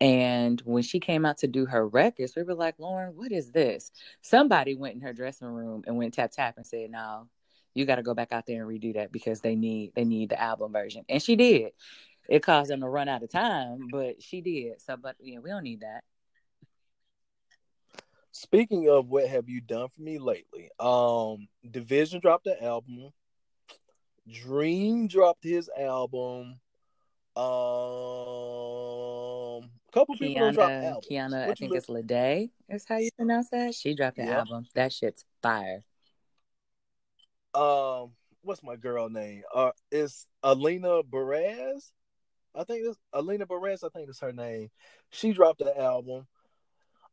And when she came out to do her records, we were like, Lauryn, what is this? Somebody went in her dressing room and went tap tap and said, No, you got to go back out there and redo that because they need they need the album version. And she did. It caused them to run out of time, but she did. So, but yeah, we don't need that. Speaking of what have you done for me lately? Um, Division dropped the album. Dream dropped his album. Um, a couple people don't drop Kiana, albums. Kiana, I think look- it's Lede is how you pronounce that. She dropped the Yeah. album. That shit's fire. um, what's my girl name? Uh, it's Alina Perez. I think it's Alina Perez. I think it's her name. She dropped the album.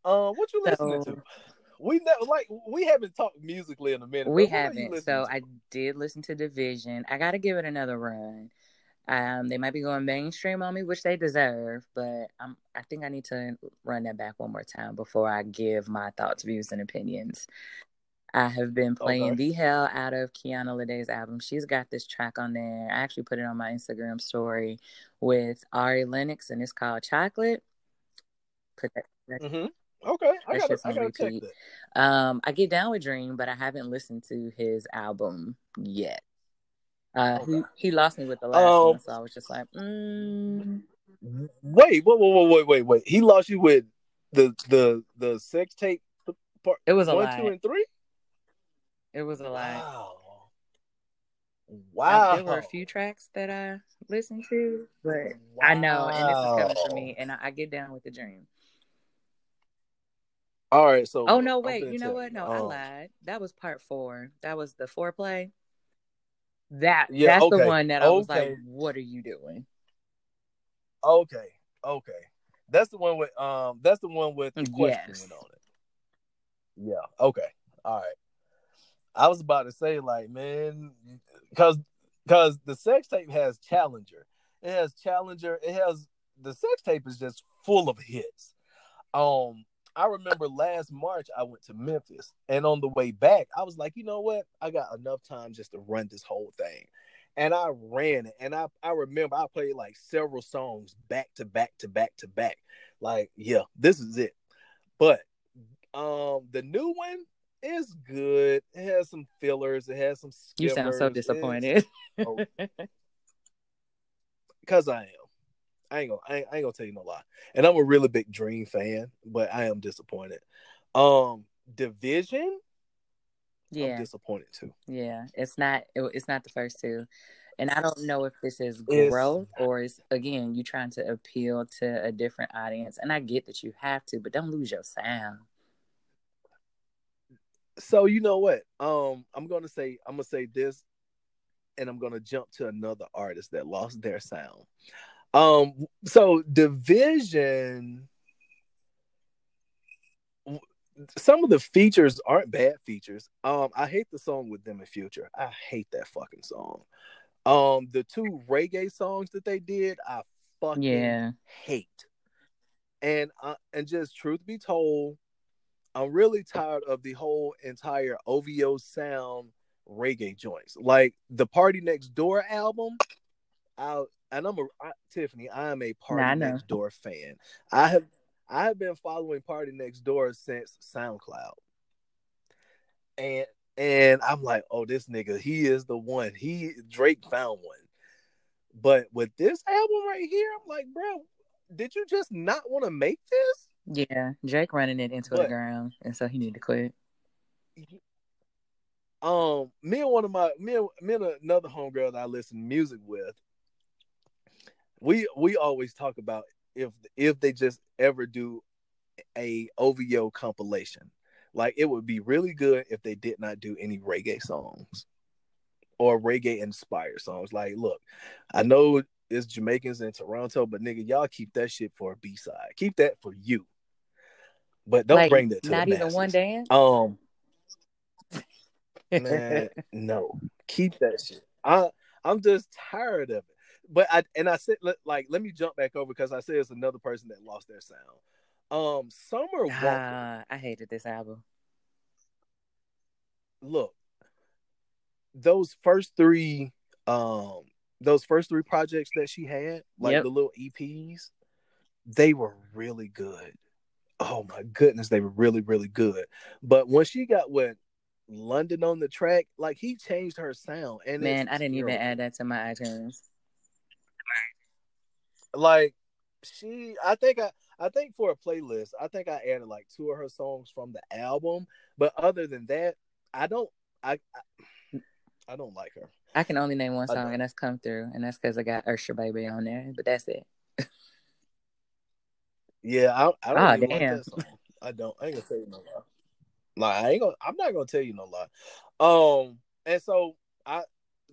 Um, what you listening So- to? We never like we haven't talked musically in a minute. We but what are you haven't. So to? I did listen to Division. I got to give it another run. Um, they might be going mainstream on me, which they deserve, but I'm. I think I need to run that back one more time before I give my thoughts, views, and opinions. I have been playing Okay. the hell out of Kiana Ledé's album. She's got this track on there. I actually put it on my Instagram story with Ari Lennox, and it's called Chocolate. Put that, Mhm. Okay, I shit's I gotta check that. um, I get down with Dream, but I haven't listened to his album yet. Uh, he, Okay. he lost me with the last Um, one, so I was just like, mm, Wait, wait, wait, wait, wait, wait, wait. He lost you with the the the sex tape part it was a one, lie. two, and three. It was a lie. Wow. Wow. there were a few tracks that I listened to, but I know, and this is coming from me, and I, I get down with the Dream. All right, so Oh no, wait, you know what? No, I Um, lied. That was part four. That was the foreplay. That Yeah, that's the one that I was like, "What are you doing?" Okay, okay. That's the one with um. That's the one with the question Yes. on it. Yeah. Okay. All right. I was about to say like, man, because because the sex tape has Challenger. It has Challenger. It has the sex tape is just full of hits. Um, I remember last March I went to Memphis, and on the way back, I was like, you know what? I got enough time just to run this whole thing, and I ran it. And I I remember I played like several songs back to back to back to back. Like, yeah, this is it. But um, the new one is good. It has some fillers. It has some. You sound so disappointed. Oh. Cause I am. I ain't gonna I ain't, I ain't gonna tell you no lie. And I'm a really big Dream fan, but I am disappointed. Um Division, I'm yeah, disappointed too. yeah. It's not. It, it's not the first two, and I don't know if this is It's- growth or is again you trying to appeal to a different audience. And I get that you have to, but don't lose your sound. So you know what? Um I'm gonna say I'm gonna say this and I'm gonna jump to another artist that lost their sound. Um so Division some of the features aren't bad features. Um, I hate the song with them in future. I hate that fucking song. Um, the two reggae songs that they did, I fucking Yeah, hate. And uh, and just truth be told, I'm really tired of the whole entire OVO sound reggae joints. Like the PartyNextDoor album, I and I'm a I, Tiffany. I am a Party Nah, Next Door fan. I have I have been following PartyNextDoor since SoundCloud, and and I'm like, oh, this nigga, he is the one. He Drake found one. But with this album right here, I'm like, bro, did you just not want to make this? yeah. Drake running it into the ground, and so he need to quit. Um, me and one of my me and, me and another homegirl that I listen to music with, we we always talk about if if they just ever do a OVO compilation. Like it would be really good if they did not do any reggae songs or reggae inspired songs. Like, look, I know it's Jamaicans in Toronto, but nigga, y'all keep that shit for a B side. Keep that for you. But don't Like, bring that to not the even masses. one dance. Um, man, no, keep that shit. I I'm just tired of it. But I and I said like let me jump back over because I said it's another person that lost their sound. Um, Summer Walker. Ah, I hated this album. Look, those first three, um, those first three projects that she had, like Yep. the little EPs, they were really good. Oh my goodness, they were really really good. But when she got with London on the track, like he changed her sound. And Man, I didn't even add that to my iTunes. Like she i think i i think for a playlist i think i added like two of her songs from the album but other than that i don't i i, I don't like her I can only name one song, and that's "Come Through," and that's because I got Usher Baby on there. But that's it. yeah i, I don't even damn. like that song i don't i ain't gonna tell you no lie like i ain't gonna i'm not gonna tell you no lie um and so i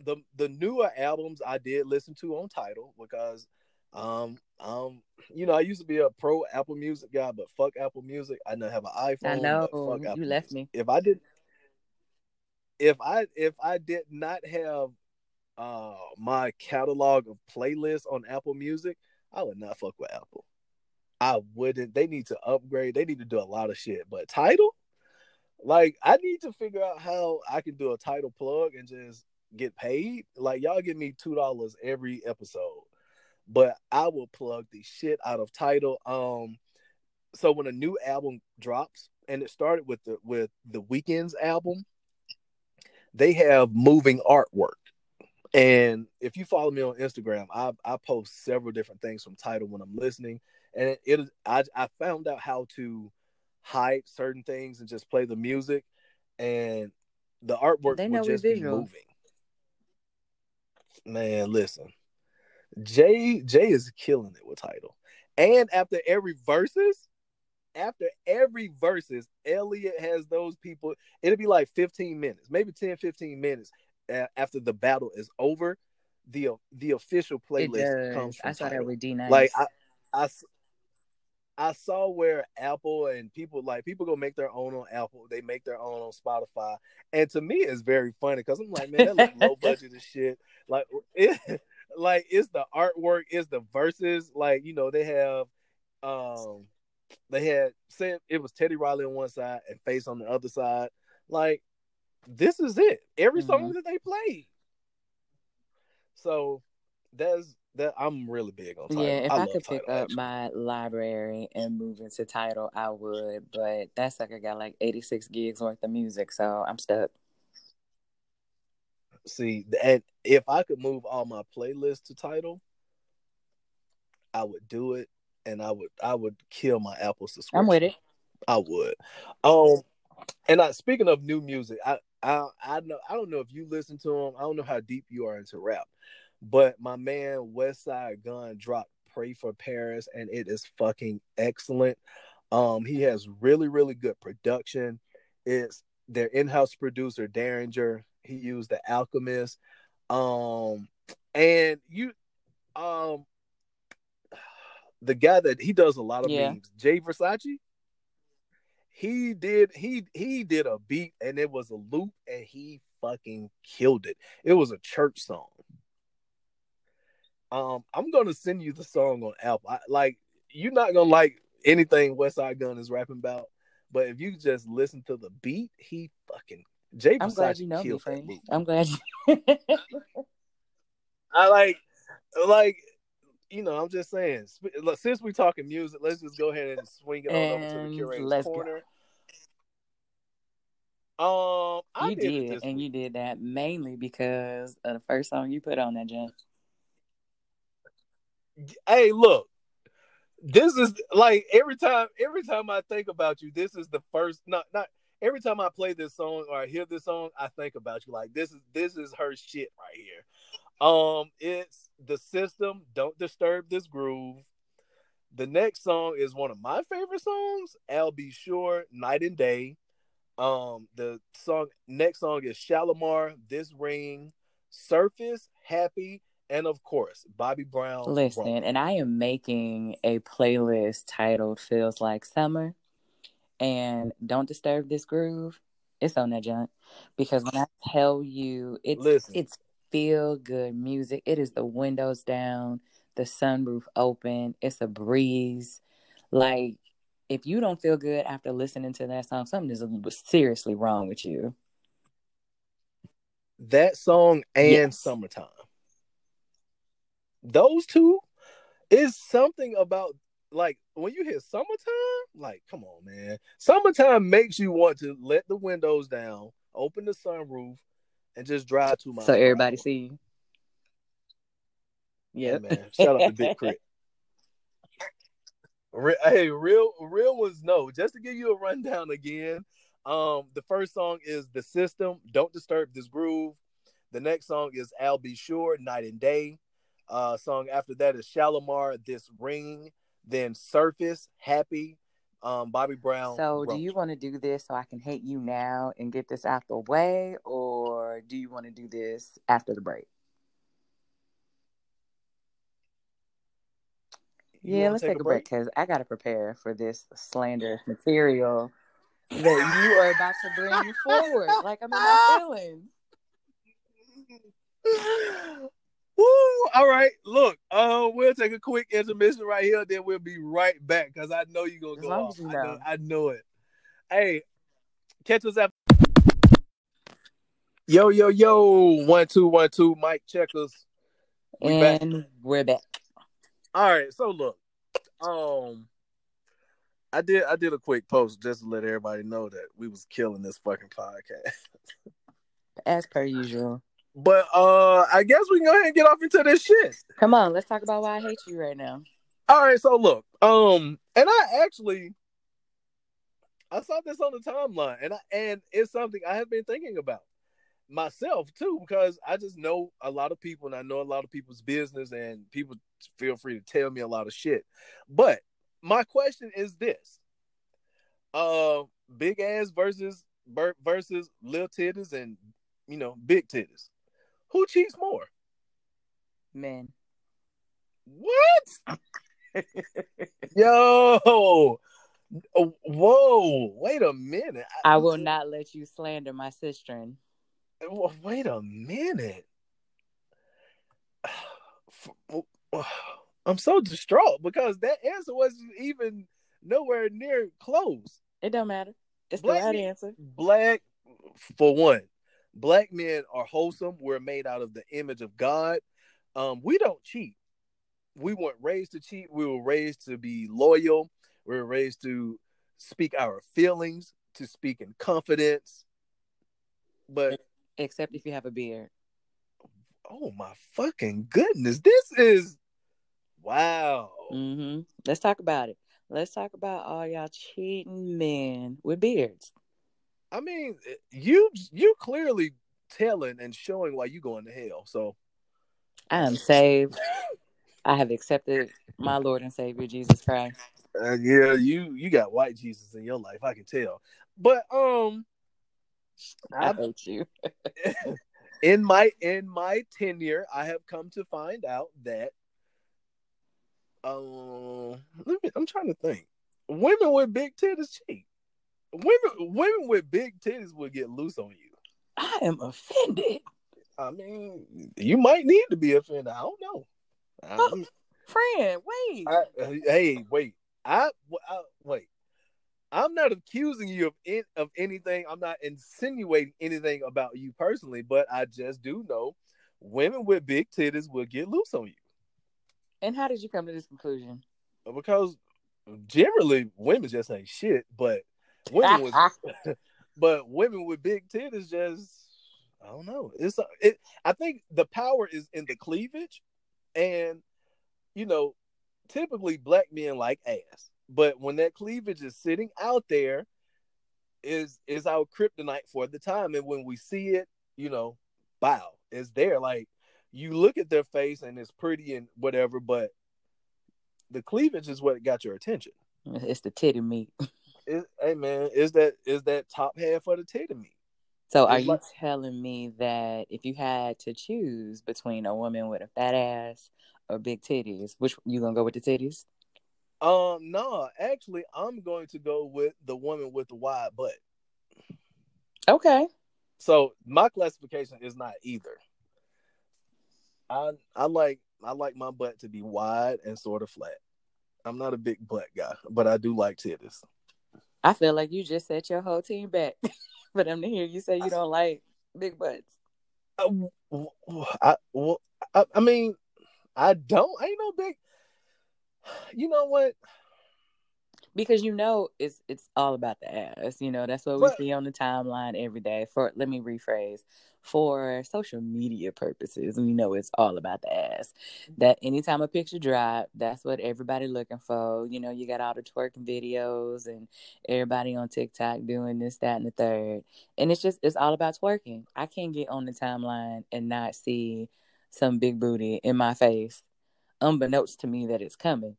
the the newer albums i did listen to on Tidal because Um, um, you know, I used to be a pro Apple Music guy, but fuck Apple Music. I now have an iPhone. I know you Apple left Music. me. If I did, if I if I did not have uh my catalog of playlists on Apple Music, I would not fuck with Apple. I wouldn't. They need to upgrade. They need to do a lot of shit. But Tidal, like, I need to figure out how I can do a Tidal plug and just get paid. Like, y'all give me two dollars every episode, but I will plug the shit out of Tidal. Um, so when a new album drops, and it started with the with the Weeknd's album, they have moving artwork. And if you follow me on Instagram, I, I post several different things from Tidal when I'm listening. And it, it is I I found out how to hide certain things and just play the music and the artwork They know we just be moving. Man, listen. Jay Jay is killing it with Tidal. And after every verses, after every verses, Elliot has those people. It'll be like 15 minutes, maybe 10, 15 minutes after the battle is over. The the official playlist comes from I saw Tidal. that with D. Like I, I I saw where Apple and people like people go make their own on Apple. They make their own on Spotify, and to me, it's very funny because I'm like, man, that look low budget as shit. Like it, like it's the artwork, it's the verses. Like you know, they have, um, they had said it was Teddy Riley on one side and Face on the other side. Like this is it. Every song Mhm. that they played. So that's that. I'm really big on Tidal. yeah, if I, I, could pick Tidal, up actually. my library and move into Tidal, I would. But that sucker got like 86 gigs worth of music, so I'm stuck. See, and if I could move all my playlists to Tidal, I would do it, and I would I would kill my Apple subscription. I'm with it. I would. Um, and I speaking of new music, I I I know I don't know if you listen to him. I don't know how deep you are into rap, but my man Westside Gunn dropped "Pray for Paris" and it is fucking excellent. Um, he has really really good production. It's their in-house producer Daringer. He used the Alchemist. Um, and you, um, the guy that he does a lot of Yeah. memes, Jay Versace he did he he did a beat and it was a loop and he fucking killed it. It was a church song. Um, I'm gonna send you the song on Apple. I, like you're not gonna like anything Westside Gunn is rapping about, but if you just listen to the beat, he fucking Jay I'm glad you know me, friend. I'm glad you. I like like you know, I'm just saying. Since we're talking music, let's just go ahead and swing it on over to the And curator's let's go. corner. Um, I you did, did, and week. you did that mainly because of the first song you put on that jump. hey, look, this is like every time, every time I think about you, this is the first. Not, not every time I play this song or I hear this song, I think about you. Like this is this is her shit right here. Um, it's the system. Don't disturb this groove. The next song is one of my favorite songs. I'll be sure. Night and day. Um, the song next song is Shalamar. This ring. Surface. Happy. And of course, Bobby Brown. Listen, and I am making a playlist titled "Feels Like Summer," and "Don't Disturb This Groove." It's on that junk because when I tell you, it's Listen. it's feel good music. It is the windows down, the sunroof open. It's a breeze. Like if you don't feel good after listening to that song, something is seriously wrong with you. that song and Yes. summertime those two is something about like when you hear summertime like come on man. Summertime makes you want to let the windows down open the sunroof and just drive to my So everybody see you. yeah man shout out to big crit. Re- hey real real ones know. Just to give you a rundown again um the first song is the system don't disturb this groove. The next song is i'll be sure night and day. Uh song after that is shalamar this ring then surface happy um bobby brown So, do you want to do this so I can hate you now and get this out the way, or do you want to do this after the break? yeah, let's take, take a break because I gotta prepare for this slanderous material that you are about to bring forward. Like I'm in my feelings. Woo! All right, look, uh, we'll take a quick intermission right here, then we'll be right back because I know you're gonna go off. You know. I, know, I know it. Hey, catch us after. Yo, yo, yo, one, two, one, two, Mike Checkers. We and back. we're back. All right, so look, um, I did I did a quick post just to let everybody know that we was killing this fucking podcast. As per usual. But uh I guess we can go ahead and get off into this shit. Come on, let's talk about why I hate you right now. All right, so look, um, and I actually I saw this on the timeline, and I, and it's something I have been thinking about myself too, because I just know a lot of people, and I know a lot of people's business, and people feel free to tell me a lot of shit. But my question is this: uh, big ass versus versus little titties, and you know, big titties. Who cheats more? Men. What? Yo, uh, whoa! Wait a minute. I, I will not let you slander my sister. Wait a minute. Uh, I'm so distraught because that answer wasn't even nowhere near close. It don't matter. It's black the right answer. Black, for one, black men are wholesome. We're made out of the image of God. Um, we don't cheat. We weren't raised to cheat. We were raised to be loyal. We were raised to speak our feelings, to speak in confidence. But except if you have a beard. Oh my fucking goodness! This is wow. Mm-hmm. Let's talk about it. Let's talk about all y'all cheating men with beards. I mean, you you clearly telling and showing why you going to hell. So I am saved. I have accepted my Lord and Savior Jesus Christ. Uh, yeah, you you got white Jesus in your life. I can tell. But um, I hate you. in my in my tenure, I have come to find out that um, uh, I'm trying to think. Women with big titties cheat women women with big titties will get loose on you. I am offended. I mean, you might need to be offended. I don't know. Oh, friend, wait. I, hey, wait. I, I, wait. I'm not accusing you of in, of anything. I'm not insinuating anything about you personally, but I just do know women with big titties will get loose on you. And how did you come to this conclusion? Because generally women just ain't shit, but women but women with big titties just I don't know. It's it. I think the power is in the cleavage, and you know, typically black men like ass, but when that cleavage is sitting out there, is is our kryptonite for the time, and when we see it, you know, bow, it's there. Like you look at their face and it's pretty and whatever, but the cleavage is what got your attention. It's the titty meat. hey man, is that is that top half of the titty meat? So are you telling me that if you had to choose between a woman with a fat ass or big titties, which you gonna go with the titties? Um, no, actually, I'm going to go with the woman with the wide butt. Okay. So my classification is not either. I I like I like my butt to be wide and sort of flat. I'm not a big butt guy, but I do like titties. I feel like you just set your whole team back for them to hear you say you don't like big butts. Uh, I, well, I, I mean, I don't. I ain't no big. You know what? because you know it's it's all about the ass. You know that's what we see on the timeline every day. For let me rephrase, for social media purposes, we know it's all about the ass. That anytime a picture drop, that's what everybody looking for. You know, you got all the twerking videos and everybody on TikTok doing this, that, and the third, and it's just it's all about twerking. I can't get on the timeline and not see some big booty in my face, unbeknownst to me that it's coming,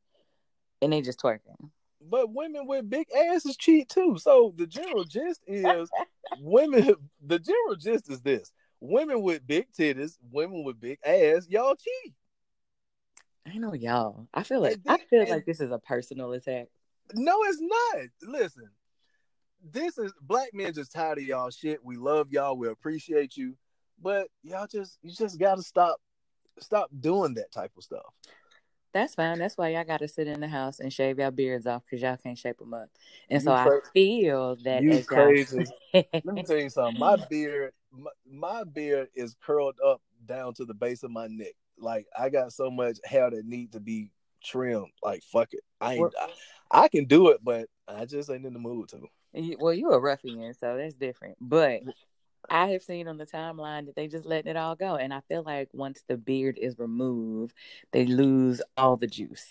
and they just twerking but women with big asses cheat too. So the general gist is women. The general gist is this: women with big titties, women with big ass, y'all cheat. I know y'all. I feel like I feel like this is a personal attack. No, it's not. Listen, this is black men just tired of y'all shit. We love y'all. We appreciate you, but y'all just you just gotta stop stop doing that type of stuff. That's fine. That's why y'all got to sit in the house and shave y'all beards off because y'all can't shape them up. And so I feel that you crazy. Let me tell you something. My beard, my, my, beard is curled up down to the base of my neck. Like I got so much hair that need to be trimmed. Like fuck it, I ain't. I, I can do it, but I just ain't in the mood to. Well, you a ruffian, so that's different. But I have seen on the timeline that they just letting it all go. And I feel like once the beard is removed, they lose all the juice,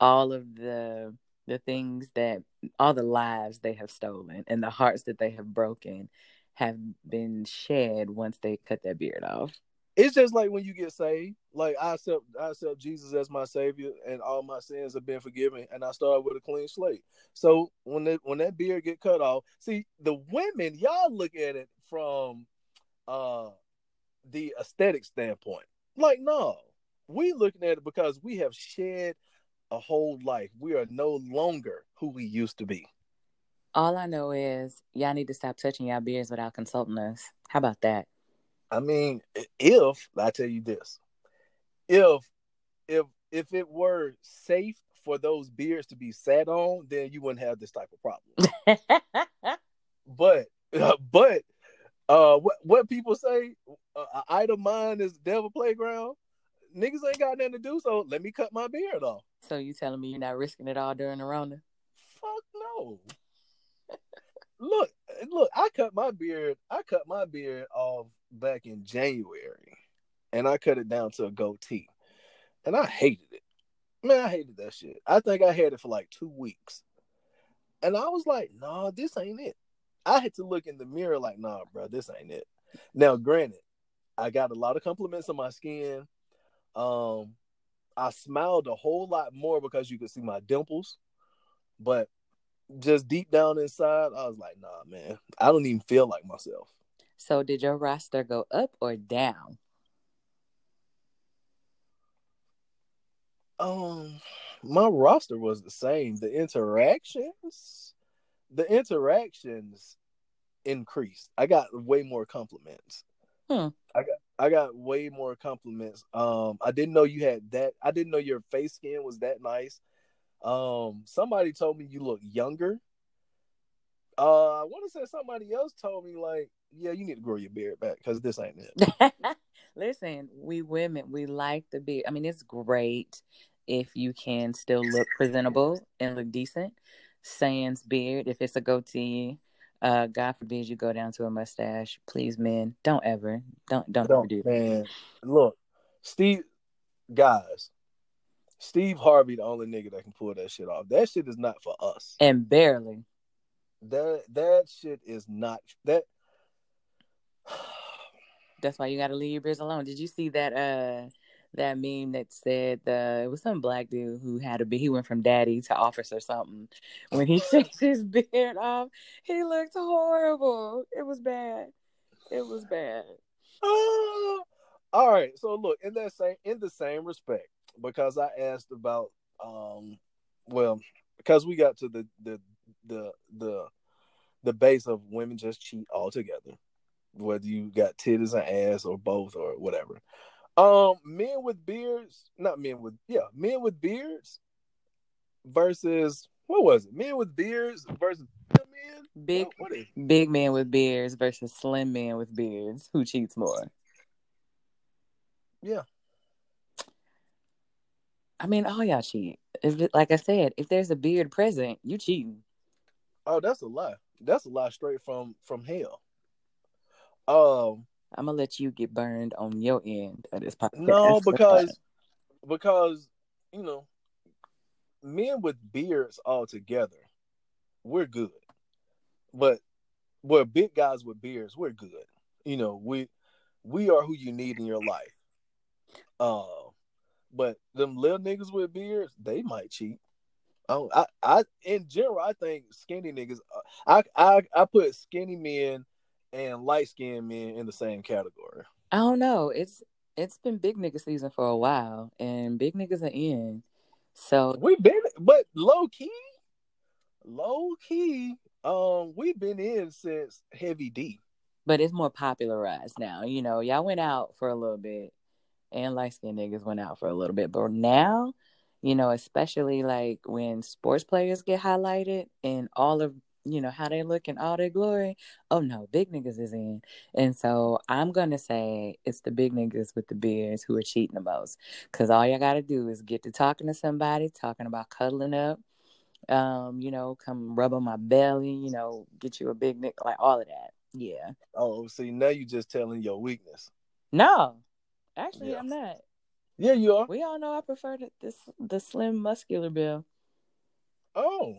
all of the the things that all the lives they have stolen and the hearts that they have broken have been shed once they cut that beard off. It's just like when you get saved. Like I accept I accept Jesus as my savior and all my sins have been forgiven and I start with a clean slate. So when that when that beard get cut off, see the women, y'all look at it from uh the aesthetic standpoint. Like, no, we looking at it because we have shed a whole life. We are no longer who we used to be. All I know is y'all need to stop touching y'all beards without consulting us. How about that? I mean, if I tell you this, if if if it were safe for those beards to be sat on, then you wouldn't have this type of problem. but but uh, what what people say, uh, idle mind is devil playground. Niggas ain't got nothing to do, so let me cut my beard off. So you telling me you're not risking it all during the Rona? Fuck no. look, look, I cut my beard. I cut my beard off back in January, and I cut it down to a goatee, and I hated it. Man, I hated that shit. I think I had it for like two weeks, and I was like, "No, nah, this ain't it." I had to look in the mirror like, nah, bro, this ain't it. Now, granted, I got a lot of compliments on my skin. Um, I smiled a whole lot more because you could see my dimples, but just deep down inside, I was like, nah, man, I don't even feel like myself. So, did your roster go up or down? Um, my roster was the same. The interactions the interactions increased. I got way more compliments. Hmm. I got I got way more compliments. Um, I didn't know you had that. I didn't know your face skin was that nice. Um, somebody told me you look younger. Uh, I want to say somebody else told me like, yeah, you need to grow your beard back because this ain't it. Listen, we women, we like the beard. I mean, it's great if you can still look presentable and look decent sans beard. If it's a goatee, uh, God forbid you go down to a mustache. Please, men, don't ever, don't, don't, don't ever do that. Man, look, Steve, guys, Steve Harvey, the only nigga that can pull that shit off. That shit is not for us. And barely. That that shit is not that. That's why you got to leave your beards alone. Did you see that? Uh, that meme that said the it was some black dude who had a he went from daddy to officer something. When he shaved his beard off, he looked horrible. It was bad. It was bad. Oh, all right. So look, in that same in the same respect, because I asked about um well, because we got to the the the the the base of women just cheat altogether. Whether you got titties and ass or both or whatever. Um, men with beards, not men with yeah, men with beards versus what was it? Men with beards versus men. Big what, what big men with beards versus slim men with beards. Who cheats more? Yeah. I mean, all y'all cheat. If, like I said, if there's a beard present, you cheating. Oh, that's a lie. That's a lie straight from from hell. Um, I'm gonna let you get burned on your end of this podcast. No, because because you know, men with beards all together, we're good. But we're big guys with beards, we're good. You know, we we are who you need in your life. Uh, but them little niggas with beards, they might cheat. I, I, I in general, I think skinny niggas. Uh, I, I, I put skinny men and light skinned men in the same category. I don't know. It's it's been big nigga season for a while, and big niggas are in. So We've been, but low key, low key, um, we've been in since Heavy D. but it's more popularized now. You know, y'all went out for a little bit, and light skinned niggas went out for a little bit, but now, you know, especially like when sports players get highlighted and all of you know how they look in all their glory. Oh no, big niggas is in, and so I'm gonna say it's the big niggas with the beards who are cheating the most, because all y'all gotta do is get to talking to somebody, talking about cuddling up. Um, you know, come rub on my belly, you know, get you a big nick, like all of that. Yeah. Oh, see, now you're just telling your weakness. No, actually, Yeah. I'm not. Yeah, you are. We all know I prefer the this the slim muscular bill. Oh,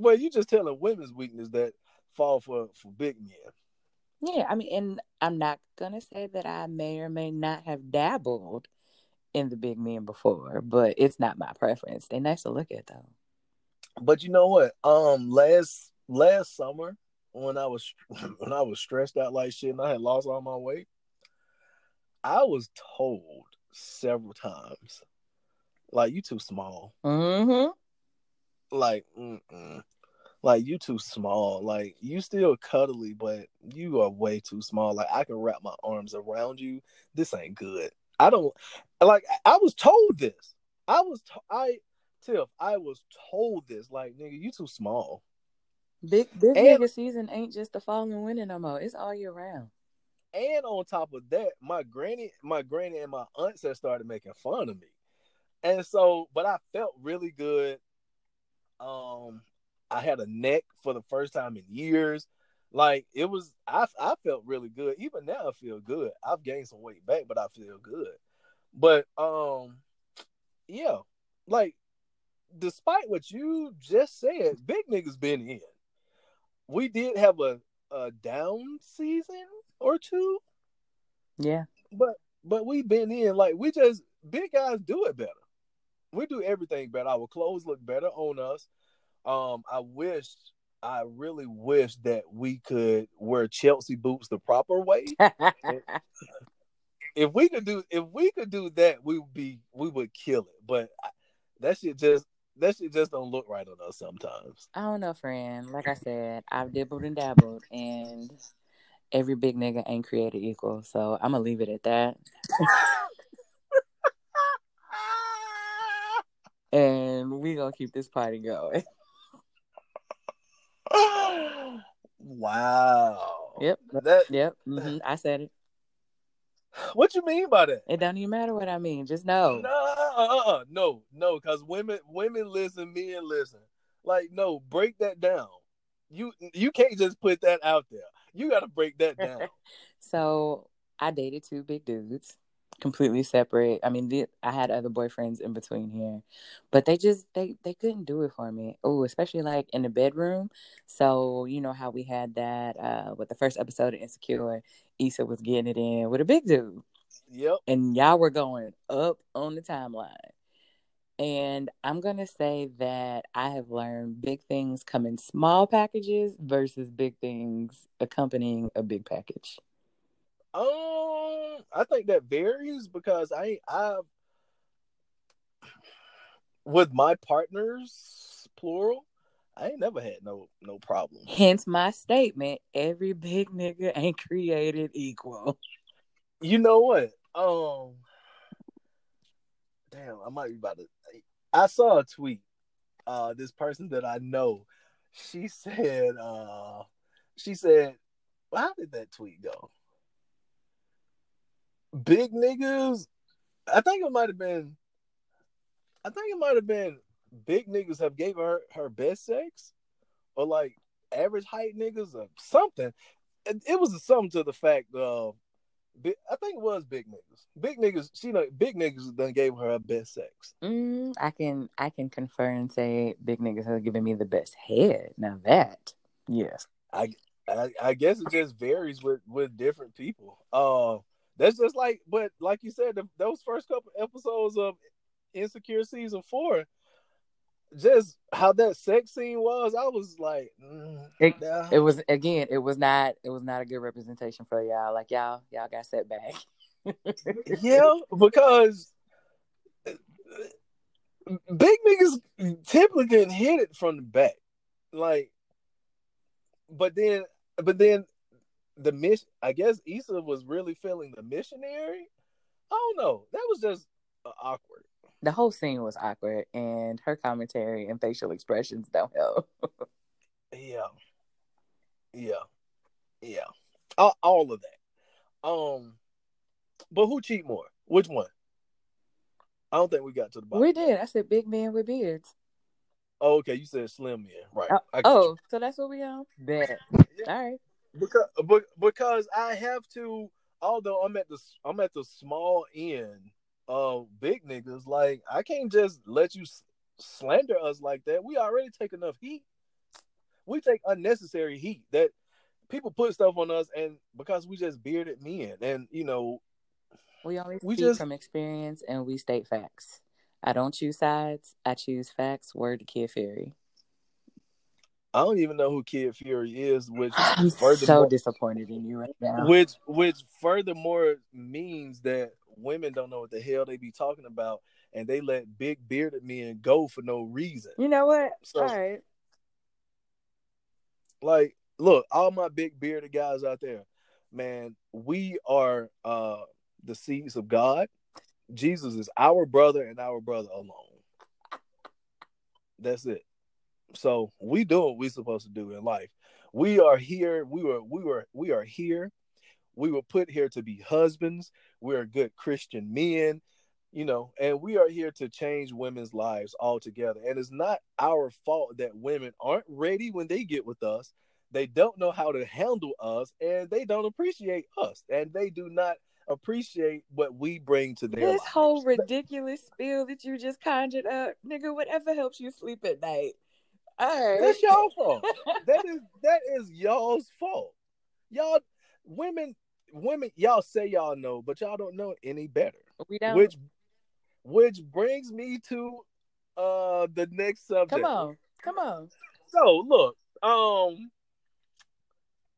well, you just telling women's weakness that fall for for big men. Yeah, I mean, and I'm not gonna say that I may or may not have dabbled in the big men before, but it's not my preference. They nice to look at though. But you know what? Um, last last summer when I was when I was stressed out like shit and I had lost all my weight, I was told several times, like you too small. Mm-hmm. Like, mm-mm. like you too small. Like you still cuddly, but you are way too small. Like I can wrap my arms around you. This ain't good. I don't like. I was told this. I was. To- I Tiff. I was told this. Like, nigga, you too small. Big big And- nigga season ain't just the fall and winter no more. It's all year round. And on top of that, my granny, my granny and my aunts had started making fun of me. And so, but I felt really good. Um, I had a neck for the first time in years. Like it was, I I felt really good. Even now, I feel good. I've gained some weight back, but I feel good. But um, yeah, like despite what you just said, big niggas been in. We did have a a down season or two, Yeah. but but we been in like we just big guys do it better. We do everything better. Our clothes look better on us. Um, I wish, I really wish that we could wear Chelsea boots the proper way. If we could do, if we could do that, we would be, we would kill it. But I- that shit just, that shit just don't look right on us sometimes. I don't know, friend. Like I said, I've dibbled and dabbled, and every big nigga ain't created equal. So I'm gonna leave it at that. and we gonna keep this party going. wow. Yep. That. Yep. hmm I said it. What you mean by that? It don't even matter what I mean. Just know. No, uh, uh, no, no, because women, women listen, men listen. Like, no, break that down. You, you can't just put that out there. You got to break that down. So I dated two big dudes, completely separate. I mean, the, I had other boyfriends in between here, but they just they they couldn't do it for me. Oh, especially like in the bedroom. So you know how we had that uh with the first episode of Insecure, Issa was getting it in with a big dude, yep. and y'all were going up on the timeline. And I'm gonna say that I have learned big things come in small packages versus big things accompanying a big package. Um, I think that varies because I, I've with my partners, plural. I ain't never had no no problem. Hence my statement: every big nigga ain't created equal. You know what? Um, damn, I might be about to. I saw a tweet. Uh, this person that I know, she said, uh, she said, well, how did that tweet go? Big niggas. I think it might have been. I think it might have been big niggas have gave her her best sex, or like average height niggas or something. It, it was something to the fact of I think it was big niggas. Big niggas. She know big niggas done gave her her best sex. Mm, I can I can confer and say big niggas have given me the best head. Now that yes, I, I I guess it just varies with with different people. Uh, that's just like, but like you said, the, those first couple episodes of Insecure season four, just how that sex scene was, I was like, mm, It- nah. it was again. It was not. It was not a good representation for y'all. Like y'all, y'all got set back. yeah, because big niggas typically can hit it from the back. Like, but then, but then the mission, I guess Issa was really feeling the missionary. I don't know. That was just uh, awkward. The whole scene was awkward, and her commentary and facial expressions don't help. yeah, yeah, yeah. All, all of that. Um, but who cheat more? Which one? I don't think we got to the bottom. We did. I said big men with beards. Oh, okay. You said slim men, right? Uh, oh, you. so that's what we on. Bet. Yeah. All right. Because because I have to. Although I'm at the I'm at the small end of big niggas, like I can't just let you slander us like that. We already take enough heat. We take unnecessary heat that people put stuff on us, and because we just bearded men, and you know we only we just, from experience and we state facts. I don't choose sides. I choose facts. Word to Kid Fury. I don't even know who Kid Fury is, which I'm so disappointed in you right now. Which which furthermore means that women don't know what the hell they be talking about and they let big bearded men go for no reason. You know what? So, all right. Like, look, all my big bearded guys out there, man, we are uh the seeds of God. Jesus is our brother and our brother alone. That's it. So we do what we're supposed to do in life. We are here. We were. We were. We are here. We were put here to be husbands. We are good Christian men, you know, and we are here to change women's lives altogether. And it's not our fault that women aren't ready when they get with us. They don't know how to handle us, and they don't appreciate us, and they do not appreciate what we bring to their this lives. whole ridiculous spiel that you just conjured up, nigga. Whatever helps you sleep at night. All right, that's y'all fault. that is that is y'all's fault. Y'all women, women, y'all say y'all know, but y'all don't know any better. We don't. Which which brings me to uh the next subject. Come on, come on. So look, um,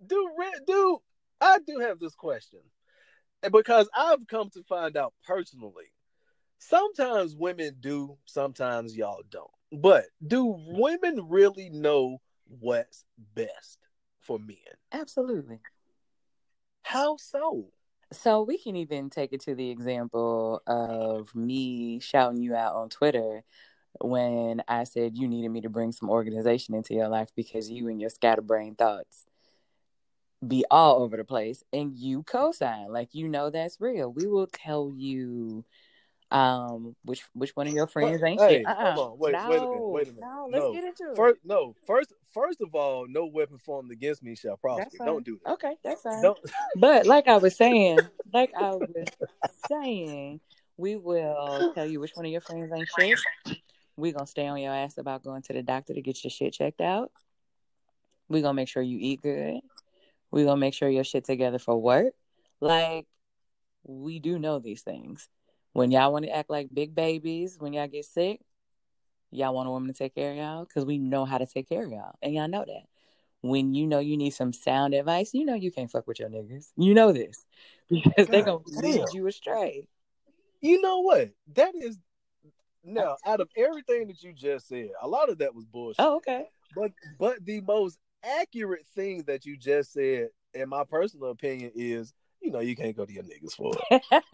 do do I do have this question because I've come to find out personally, sometimes women do, sometimes y'all don't. But do women really know what's best for men? Absolutely. How so? So we can even take it to the example of me shouting you out on Twitter when I said you needed me to bring some organization into your life because you and your scatterbrain thoughts be all over the place and you co-sign like you know that's real we will tell you um which which one of your friends ain't hey, shit uh-uh. hold on wait no, wait a minute wait a minute no let's no. get into first, it no first first of all no weapon formed against me shall prosper don't do that okay that's fine don't. but like i was saying like i was saying we will tell you which one of your friends ain't shit we gonna stay on your ass about going to the doctor to get your shit checked out we gonna make sure you eat good we gonna make sure your shit together for work. Like, we do know these things. When y'all want to act like big babies, when y'all get sick, y'all want a woman to take care of y'all because we know how to take care of y'all, and y'all know that. When you know you need some sound advice, you know you can't fuck with your niggas. You know this because they're gonna lead you astray. You know what? That is now out of everything that you just said, a lot of that was bullshit. Oh, okay. But but the most accurate thing that you just said, in my personal opinion, is you know you can't go to your niggas for it.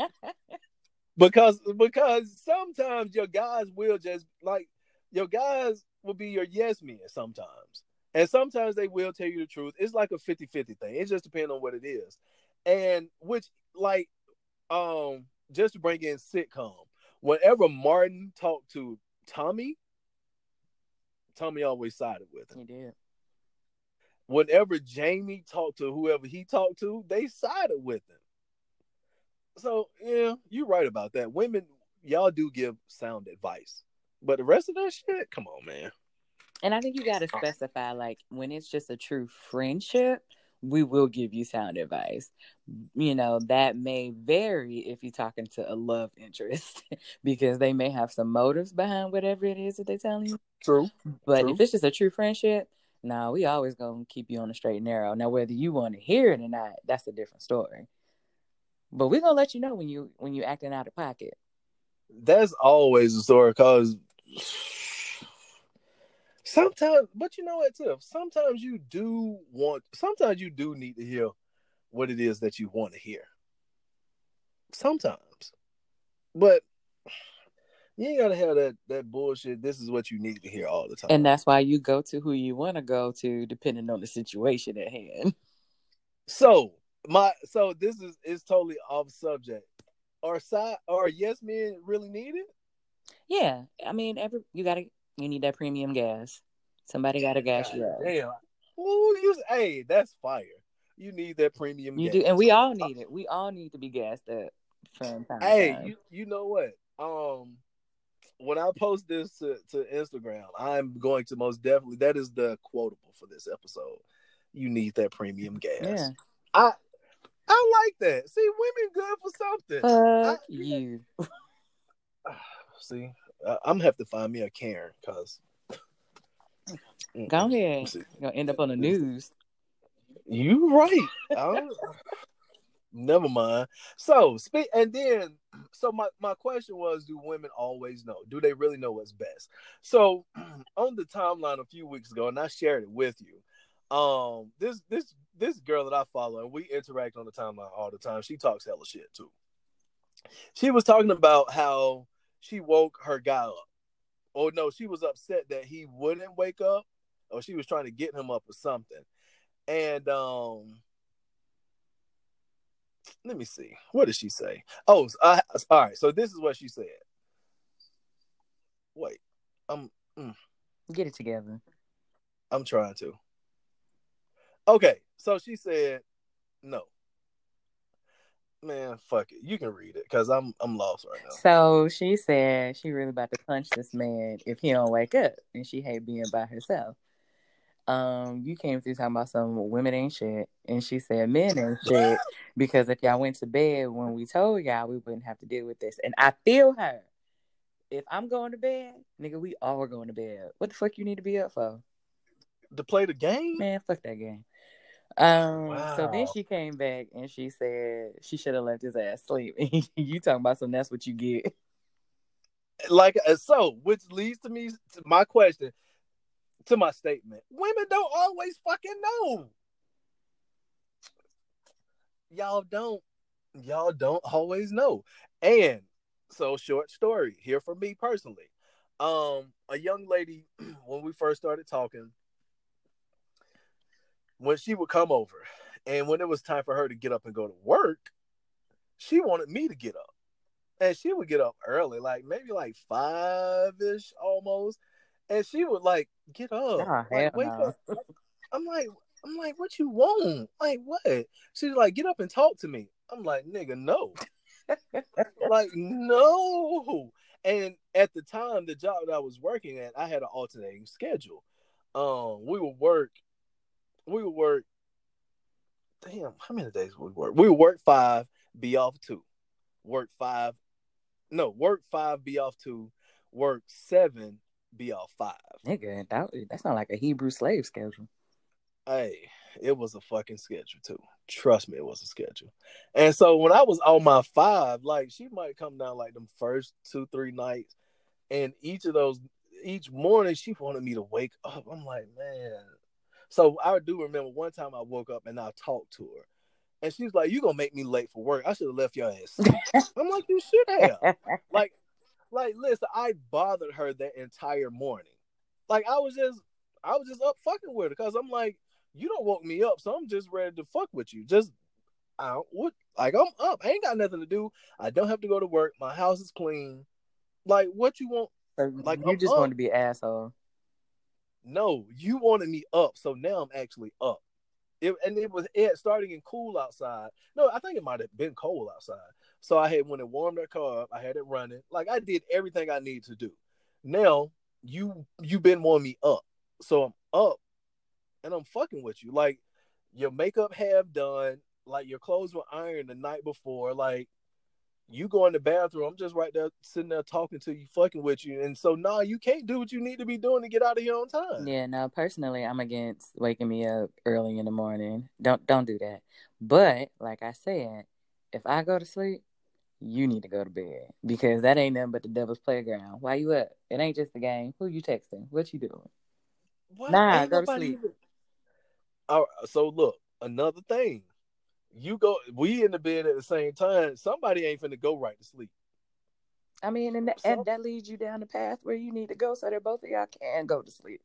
because because sometimes your guys will just like your guys will be your yes men sometimes. And sometimes they will tell you the truth. It's like a 50-50 thing. It just depends on what it is. And which like um just to bring in sitcom, whenever Martin talked to Tommy, Tommy always sided with him. He did whenever Jamie talked to whoever he talked to, they sided with him. So yeah, you're right about that. Women, y'all do give sound advice, but the rest of that shit, come on, man. And I think you got to specify like when it's just a true friendship, we will give you sound advice. You know, that may vary if you're talking to a love interest because they may have some motives behind whatever it is that they're telling you. True. But True. if it's just a true friendship, no, we always gonna keep you on the straight and narrow. Now, whether you want to hear it or not, that's a different story. But we're gonna let you know when you when you acting out of pocket. That's always the story because sometimes, but you know what, Tiff? Sometimes you do want. Sometimes you do need to hear what it is that you want to hear. Sometimes, but you ain't gotta have that that bullshit. This is what you need to hear all the time. And that's why you go to who you want to go to, depending on the situation at hand. So my so this is is totally off subject. Are side are yes men really needed? Yeah, I mean, every you gotta you need that premium gas. Somebody gotta gas God you up. Damn. Ooh, you hey, that's fire. You need that premium. You gas. do, and we all need it. We all need to be gassed up from time to Hey, time. you you know what? Um, when I post this to, to Instagram, I'm going to most definitely. That is the quotable for this episode. You need that premium gas. yeah, I I like that. See, women good for something. fuck I- you. See, I, I'm gonna have to find me a Karen because. Go ahead. You're gonna end up on the news. You right. Never mind. So speak, and then so my my question was: Do women always know? Do they really know what's best? So on the timeline a few weeks ago, and I shared it with you. Um, this this this girl that I follow, and we interact on the timeline all the time. She talks hella shit too. She was talking about how she woke her guy up. Oh no, she was upset that he wouldn't wake up, or she was trying to get him up or something. And um, let me see. What did she say? Oh, I, all right. So this is what she said. Wait, I'm Get it together. I'm trying to. Okay, so she said no. Man, fuck it. You can read it because I'm I'm lost right now. So she said she really about to punch this man if he don't wake up, and she hate being by herself. Um, you came through talking about some women ain't shit, and she said men ain't shit because if y'all went to bed when we told y'all, we wouldn't have to deal with this. And I feel her. If I'm going to bed, nigga, we all are going to bed. What the fuck you need to be up for? To play the game? Man, fuck that game. Um, so then she came back and she said she should have left his ass sleep. you talking about some that's what you get. Like uh, so, which leads to me to my question, to my statement. Women don't always fucking know. Y'all don't. Y'all don't always know. And so short story here for me personally. Um, a young lady when we first started talking, when she would come over, and when it was time for her to get up and go to work, she wanted me to get up. And she would get up early, like maybe like five ish almost. And she would like get up. Oh, like, wake no. up. I'm like, I'm like, what you want? Like what? She's like, get up and talk to me. I'm like, nigga, no. like, no. And at the time, the job that I was working at, I had an alternating schedule. Um, we would work, we would work. Damn, how many days would we work? We would work five, be off two. Work five, no, work five, be off two. Work seven, be off five. Nigga, that, that's not like a Hebrew slave schedule. Hey, it was a fucking schedule too. Trust me, it was a schedule. And so when I was on my five, like she might come down like them first two, three nights, and each of those, each morning she wanted me to wake up. I'm like, man. So I do remember one time I woke up and I talked to her, and she's like, "You gonna make me late for work? I should have left your ass." I'm like, "You should have." like, like, listen, I bothered her that entire morning. Like, I was just, I was just up fucking with her because I'm like, you don't woke me up, so I'm just ready to fuck with you. Just, I don't, what, like, I'm up. I ain't got nothing to do. I don't have to go to work. My house is clean. Like, what you want? Uh, like, you I'm just up. want to be an asshole. No, you wanted me up, so now I'm actually up. It, and it was it starting in cool outside. No, I think it might have been cold outside. So I had when it warmed that car up, I had it running. Like I did everything I need to do. Now you you been wanting me up, so I'm up, and I'm fucking with you. Like your makeup half done, like your clothes were ironed the night before. Like you go in the bathroom, I'm just right there sitting there talking to you, fucking with you. And so nah, you can't do what you need to be doing to get out of here on time. Yeah, no, personally, I'm against waking me up early in the morning. Don't don't do that. But like I said, if I go to sleep, you need to go to bed because that ain't nothing but the devil's playground. Why you up? It ain't just a game. Who you texting? What you doing? What? Nah, ain't go to sleep. Even... All right, so look, another thing. You go we in the bed at the same time, somebody ain't finna go right to sleep. I mean, and that, so, and that leads you down the path where you need to go so that both of y'all can go to sleep.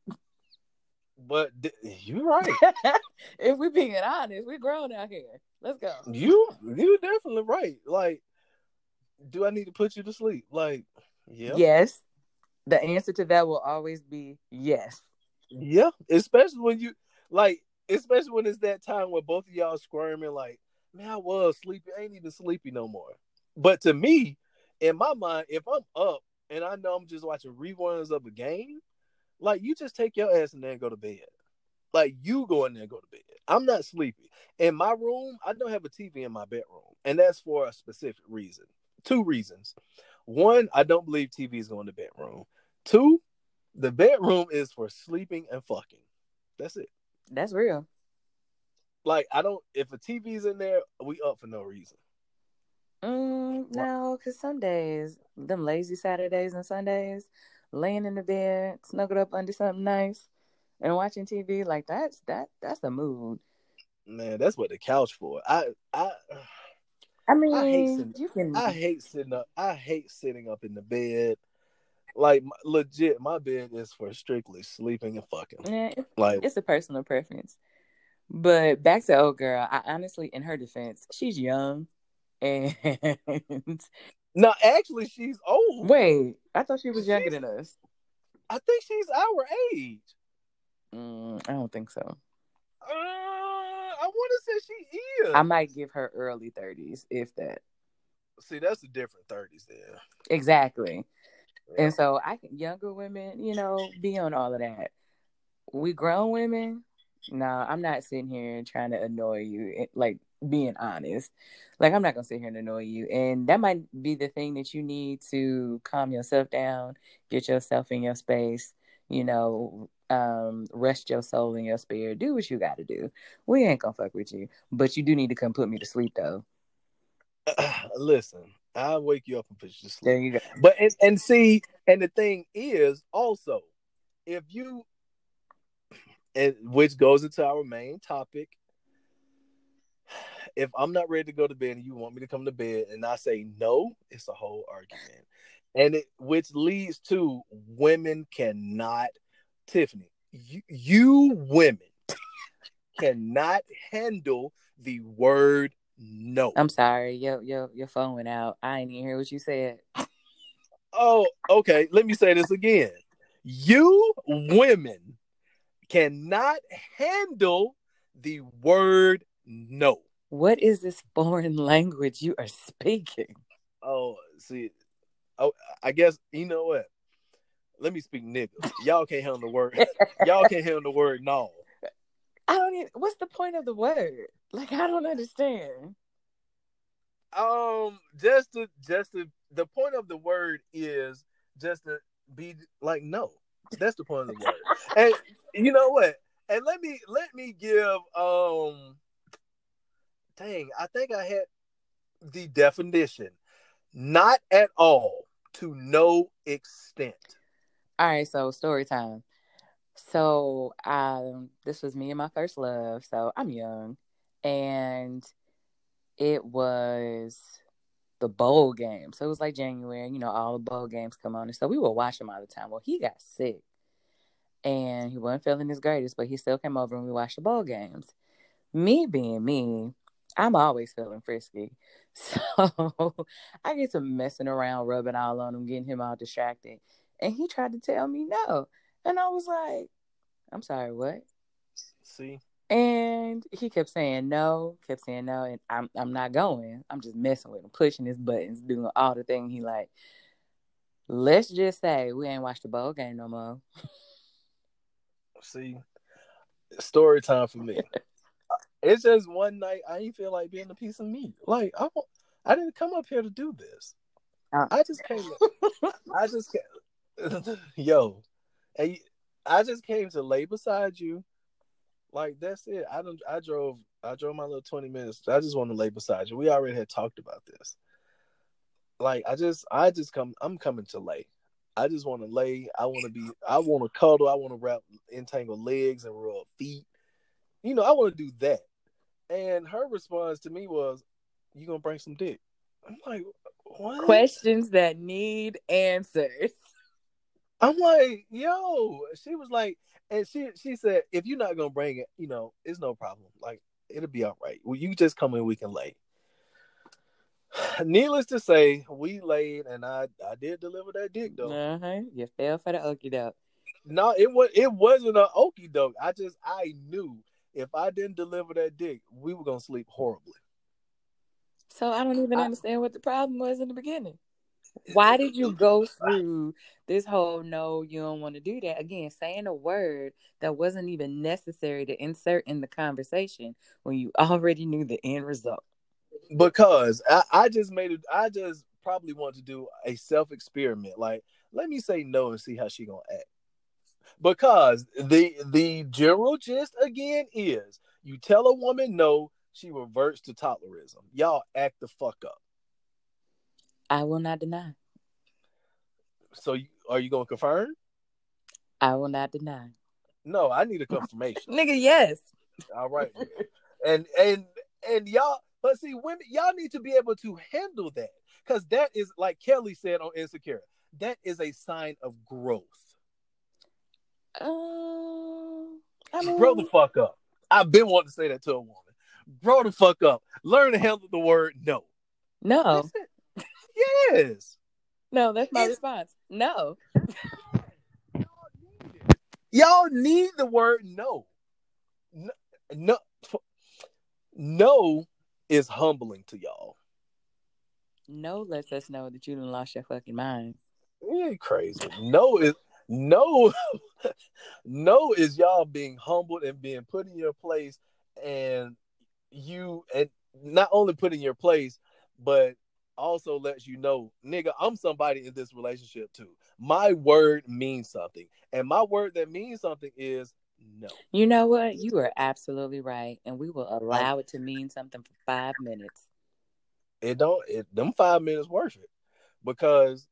But you're right. if we're being honest, we're grown out here. Let's go. You you're definitely right. Like, do I need to put you to sleep? Like, yeah. Yes. The answer to that will always be yes. Yeah, especially when you like, especially when it's that time where both of y'all squirming like, man, I was sleepy. I ain't even sleepy no more. But to me, in my mind, if I'm up and I know I'm just watching reruns of a game, like you just take your ass and go to bed. Like you go in there and go to bed. I'm not sleepy. In my room, I don't have a TV in my bedroom. And that's for a specific reason. Two reasons. One, I don't believe TV is going to bedroom. Two, the bedroom is for sleeping and fucking. That's it. That's real. Like I don't if a TV's in there, we up for no reason. Mm, no, because some days, them lazy Saturdays and Sundays, laying in the bed, snuggled up under something nice, and watching TV, like that's that that's the mood. Man, that's what the couch for. I I I mean, I hate sitting, you can. I hate sitting up. I hate sitting up in the bed. Like legit, my bed is for strictly sleeping and fucking. Yeah, it's, like it's a personal preference. But back to old girl, I honestly, in her defense, she's young, and no, actually, she's old. Wait, I thought she was younger she's, than us. I think she's our age. Mm, I don't think so. Uh, I want to say she is. I might give her early thirties, if that. See, that's a different thirties there. Exactly. Yeah. And so I can younger women, you know, be on all of that. We grown women, no, I'm not sitting here trying to annoy you. Like being honest, like I'm not gonna sit here and annoy you, and that might be the thing that you need to calm yourself down, get yourself in your space. You know, um, rest your soul and your spirit. Do what you got to do. We ain't gonna fuck with you, but you do need to come put me to sleep though. listen, I'll wake you up and put you to sleep. There you go. But and, and see, and the thing is also, if you and which goes into our main topic. If I'm not ready to go to bed and you want me to come to bed and I say no, it's a whole argument. And it which leads to women cannot Tiffany, you, you women cannot handle the word no. I'm sorry, your your your phone went out. I didn't even hear what you said. Oh, okay. Let me say this again. You women cannot handle the word no. What is this foreign language you are speaking? Oh, see, oh, I guess you know what. Let me speak nigga. Y'all can't handle the word. Y'all can't handle the word no. I don't even. What's the point of the word? Like I don't understand. Um, just to just to the point of the word is just to be like no. That's the point of the word. and you know what? And let me let me give um dang, I think I had the definition. Not at all to no extent. All right, so story time. So um this was me and my first love. So I'm young and it was the bowl game. So it was like January, you know, all the bowl games come on. And so we were watching all the time. Well, he got sick and he wasn't feeling his greatest, but he still came over and we watched the bowl games. Me being me, I'm always feeling frisky. So I get to messing around, rubbing all on him, getting him all distracted. And he tried to tell me no. And I was like, I'm sorry, what? See? And he kept saying no, kept saying no, and I'm I'm not going. I'm just messing with him, pushing his buttons, doing all the thing he like. Let's just say we ain't watched the bowl game no more. See, story time for me. it's just one night I ain't feel like being a piece of meat. Like I, won't I didn't come up here to do this. Uh, I just came. I just came, yo, and I just came to lay beside you, Like that's it. I don't. I drove. I drove my little twenty minutes. I just want to lay beside you. We already had talked about this. Like I just, I just come. I'm coming to lay. I just want to lay. I want to be. I want to cuddle. I want to wrap, entangle legs and rub feet. You know, I want to do that. And her response to me was, "You gonna bring some dick?" I'm like, what? Questions that need answers. I'm like, yo. She was like, and she she said, if you're not gonna bring it, you know, it's no problem. Like it'll be all right. Well, you just come in, we can lay. Needless to say, we laid, and I I did deliver that dick though. Uh huh. You fell for the okie doke. No, it was it wasn't an okie doke. I just I knew if I didn't deliver that dick, we were gonna sleep horribly. So I don't even I- understand what the problem was in the beginning. Why did you go through this whole no, you don't want to do that? Again, saying a word that wasn't even necessary to insert in the conversation when you already knew the end result. because I, I just made it. I just probably want to do a self experiment. Like, let me say no and see how she gonna act. Because the the general gist again is you tell a woman no, she reverts to tolerism. Y'all act the fuck up. I will not deny. So you, are you gonna confirm? I will not deny. No, I need a confirmation. Nigga, yes. All right, and and and y'all, but see, women, y'all need to be able to handle that because that is like Kelli said on Insecure. That is a sign of growth. Um, I mean, Grow the fuck up. I've been wanting to say that to a woman. Grow the fuck up. Learn to handle the word no. no. Yes. no, that's my It's- response. No. Y'all need the word no. No, no, no is humbling to y'all. No lets us know that you done lost your fucking mind. You ain't crazy. No is no, no is y'all being humbled and being put in your place, and you and not only put in your place, but also lets you know, nigga, I'm somebody in this relationship too. My word means something, and my word that means something is no. You know what? You are absolutely right. And we will allow it to mean something for five minutes. It don't. It them five minutes worth it because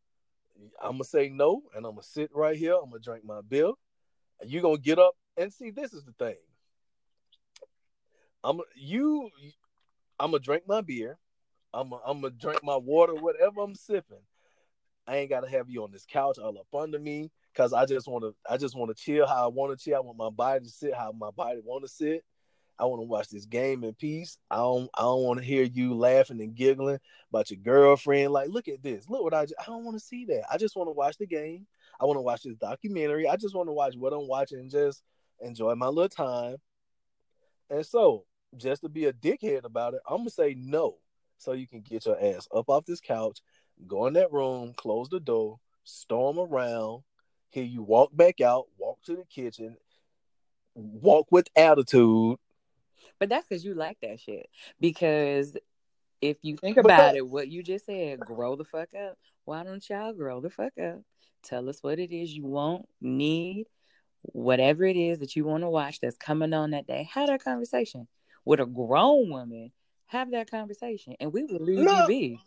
I'm gonna say no, and I'm gonna sit right here. I'm gonna drink my beer. And you gonna get up and see. This is the thing. I'm you. I'm gonna drink my beer. I'm gonna, drink my water, whatever I'm sipping. I ain't gotta have you on this couch all up under me because I just want to. I just want to chill how I want to chill. I want my body to sit how my body want to sit. I want to watch this game in peace. I don't. I don't want to hear you laughing and giggling about your girlfriend. Like, look at this. Look what I. I don't want to see that. I just want to watch the game. I want to watch this documentary. I just want to watch what I'm watching and just enjoy my little time. And so, just to be a dickhead about it, I'm gonna say no, so you can get your ass up off this couch, go in that room, close the door, storm around, hear you walk back out, walk to the kitchen, walk with attitude. But that's because you like that shit. Because if you think about that- it, what you just said, grow the fuck up. Why don't y'all grow the fuck up? Tell us what it is you want, need, whatever it is that you want to watch that's coming on that day. Have that conversation with a grown woman. Have that conversation, and we will leave No. you be.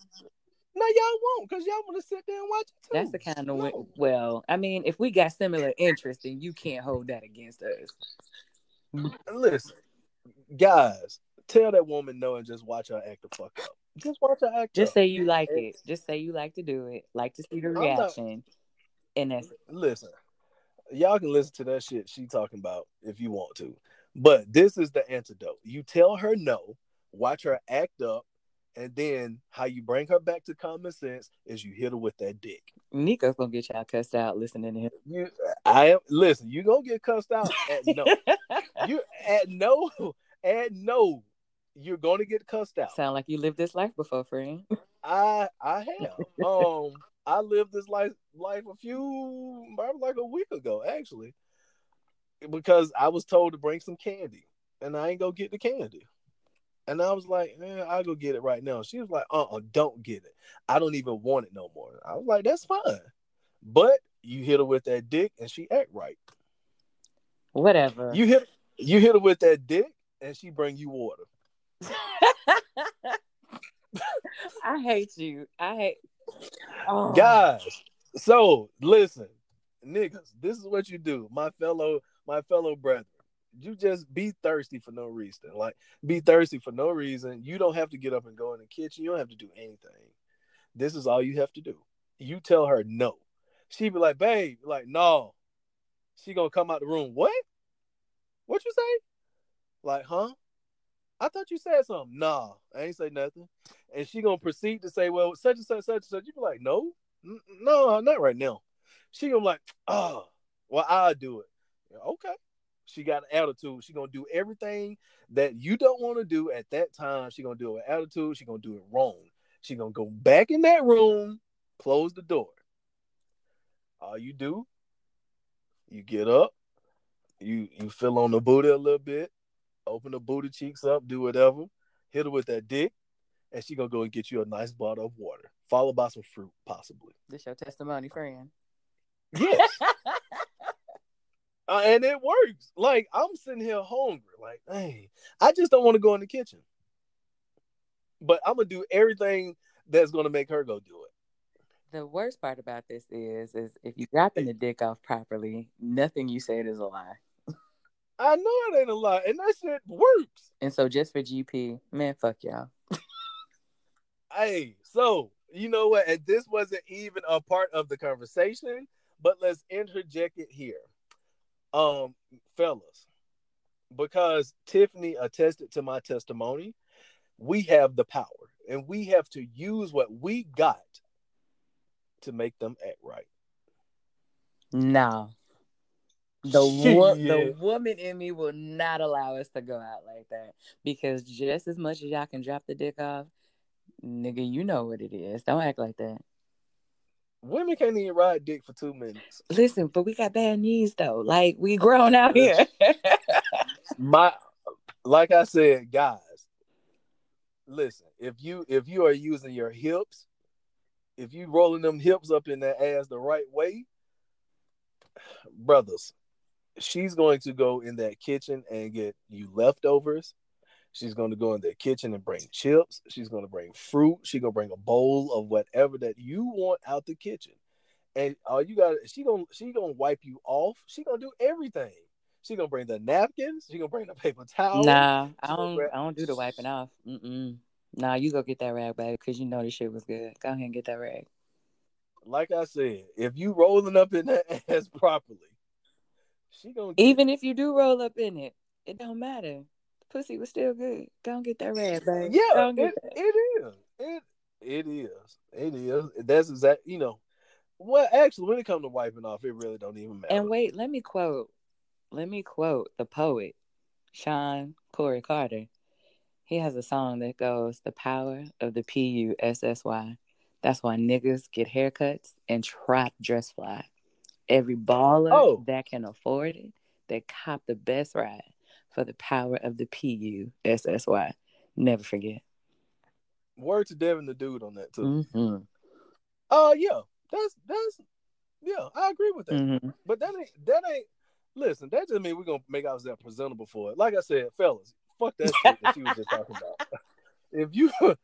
No, y'all won't, because y'all want to sit there and watch it too. That's the kind of No. way. Well, I mean, if we got similar interests, then you can't hold that against us. Listen, guys, tell that woman no and just watch her act the fuck up. Just watch her act Just up. say you like it. Just say you like to do it. Like to see the reaction. And that's listen, y'all can listen to that shit she talking about if you want to. But this is the antidote. You tell her no, watch her act up, and then how you bring her back to common sense is you hit her with that dick. Nekos gonna get y'all cussed out listening to him. You, I am. Listen, you gonna get cussed out at no. you at no, at no. You're gonna get cussed out. Sound like you lived this life before, friend. I I have. Um, I lived this life life a few probably like a week ago, actually, because I was told to bring some candy, and I ain't go get the candy. And I was like, eh, I'll go get it right now. She was like, uh uh-uh, uh, do not get it. I don't even want it no more. I was like, that's fine. But you hit her with that dick and she act right. Whatever. You hit You hit her with that dick, and she bring you water. I hate you. I hate. Oh. Guys, so listen, niggas, this is what you do, my fellow, my fellow brethren. You just be thirsty for no reason. Like be thirsty for no reason. You don't have to get up and go in the kitchen. You don't have to do anything. This is all you have to do. You tell her no. She be like, babe, like, no. She gonna come out the room. What? What you say? Like, huh? I thought you said something. Nah, I ain't say nothing. And she gonna proceed to say, well, such and such, such and such. You be like, no, no, not right now. She gonna be like, oh, well, I'll do it. Okay. She got an attitude. She gonna do everything that you don't want to do at that time. She gonna do it with attitude. She gonna do it wrong. She gonna go back in that room, close the door. All you do, you get up, you you feel on the booty a little bit, open the booty cheeks up, do whatever, hit her with that dick, and she gonna go and get you a nice bottle of water, followed by some fruit, possibly. This your testimony, friend. Yes. uh, and it works. Like I'm sitting here hungry. Like, hey, I just don't want to go in the kitchen. But I'm gonna do everything that's gonna make her go do it. The worst part about this is, is if you in the dick off properly, nothing you said is a lie. I know it ain't a lie, and that shit works. And so, just for GP, man, fuck y'all. hey, so you know what? And this wasn't even a part of the conversation, but let's interject it here, um, fellas, because Tiffany attested to my testimony. We have the power, and we have to use what we got to make them act right. No. The wo- yeah. the woman in me will not allow us to go out like that because just as much as y'all can drop the dick off, nigga, you know what it is. Don't act like that. Women can't even ride dick for two minutes. Listen, but we got bad knees though. Like we grown out here. My, like I said, guys, listen. If you if you are using your hips, if you rolling them hips up in that ass the right way, brothers, she's going to go in that kitchen and get you leftovers. She's going to go in the kitchen and bring chips. She's going to bring fruit. She's going to bring a bowl of whatever that you want out the kitchen. And all you got, she gonna she gonna wipe you off. She gonna do everything. She gonna bring the napkins. She gonna bring the paper towel. Nah, I don't. Bring... I don't do the wiping off. Mm-mm. Nah, you go get that rag, baby, because you know this shit was good. Go ahead and get that rag. Like I said, if you rolling up in that ass properly, she gonna even if you do roll up in it, it don't matter. Pussy was still good. Don't get that rag, baby. Yeah, it, it is. It it is. It is. That's exact. You know, well, actually, when it comes to wiping off, it really don't even matter. And wait, let me quote. Let me quote the poet, Shawn Corey Carter. He has a song that goes, "The power of the P U S S Y." That's why niggas get haircuts and trap dress fly. Every baller oh. that can afford it, they cop the best ride for the power of the P U S S Y. Never forget. Word to Devin the dude on that too. Mm-hmm. Uh yeah, that's that's yeah, I agree with that. Mm-hmm. But that ain't that ain't listen, that just mean we're gonna make ourselves presentable for it. Like I said, fellas, fuck that shit that you was just talking about. If you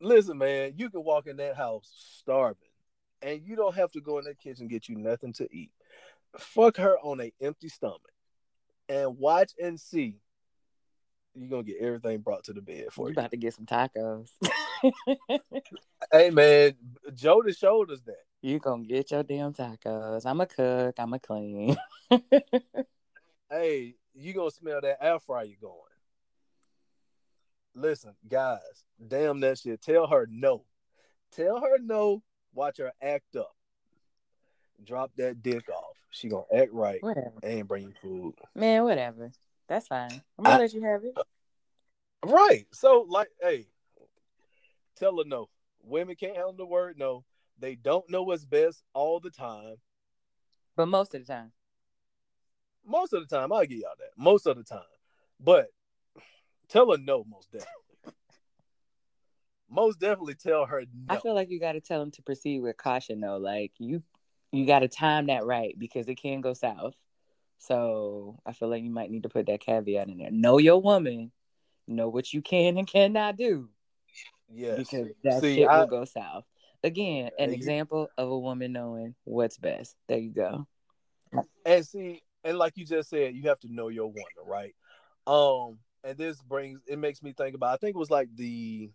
listen, man, you can walk in that house starving and you don't have to go in that kitchen and get you nothing to eat. Fuck her on a empty stomach and watch and see. You're gonna get everything brought to the bed for you. You about to get some tacos. hey man, Joe showed us that. You gonna get your damn tacos. I'm a cook, I'm a clean. hey, you gonna smell that air fryer you going. Listen, guys, damn that shit. Tell her no. Tell her no watch her act up. Drop that dick off. She gonna act right whatever. and bring you food. Man, whatever. That's fine. I'm gonna I, let you have it. Right. So, like, hey, tell her no. Women can't handle the word no. They don't know what's best all the time. But most of the time. Most of the time, I'll give y'all that. Most of the time. But tell her no, most definitely most definitely tell her no. I feel like you got to tell them to proceed with caution though. Like you you got to time that right because it can go south. So I feel like you might need to put that caveat in there. Know your woman. Know what you can and cannot do. Yes. Because that See, shit I- will go south. Again, an you- example of a woman knowing what's best. There you go. And see, and like you just said, you have to know your woman, right? Um, and this brings it makes me think about. I think it was like the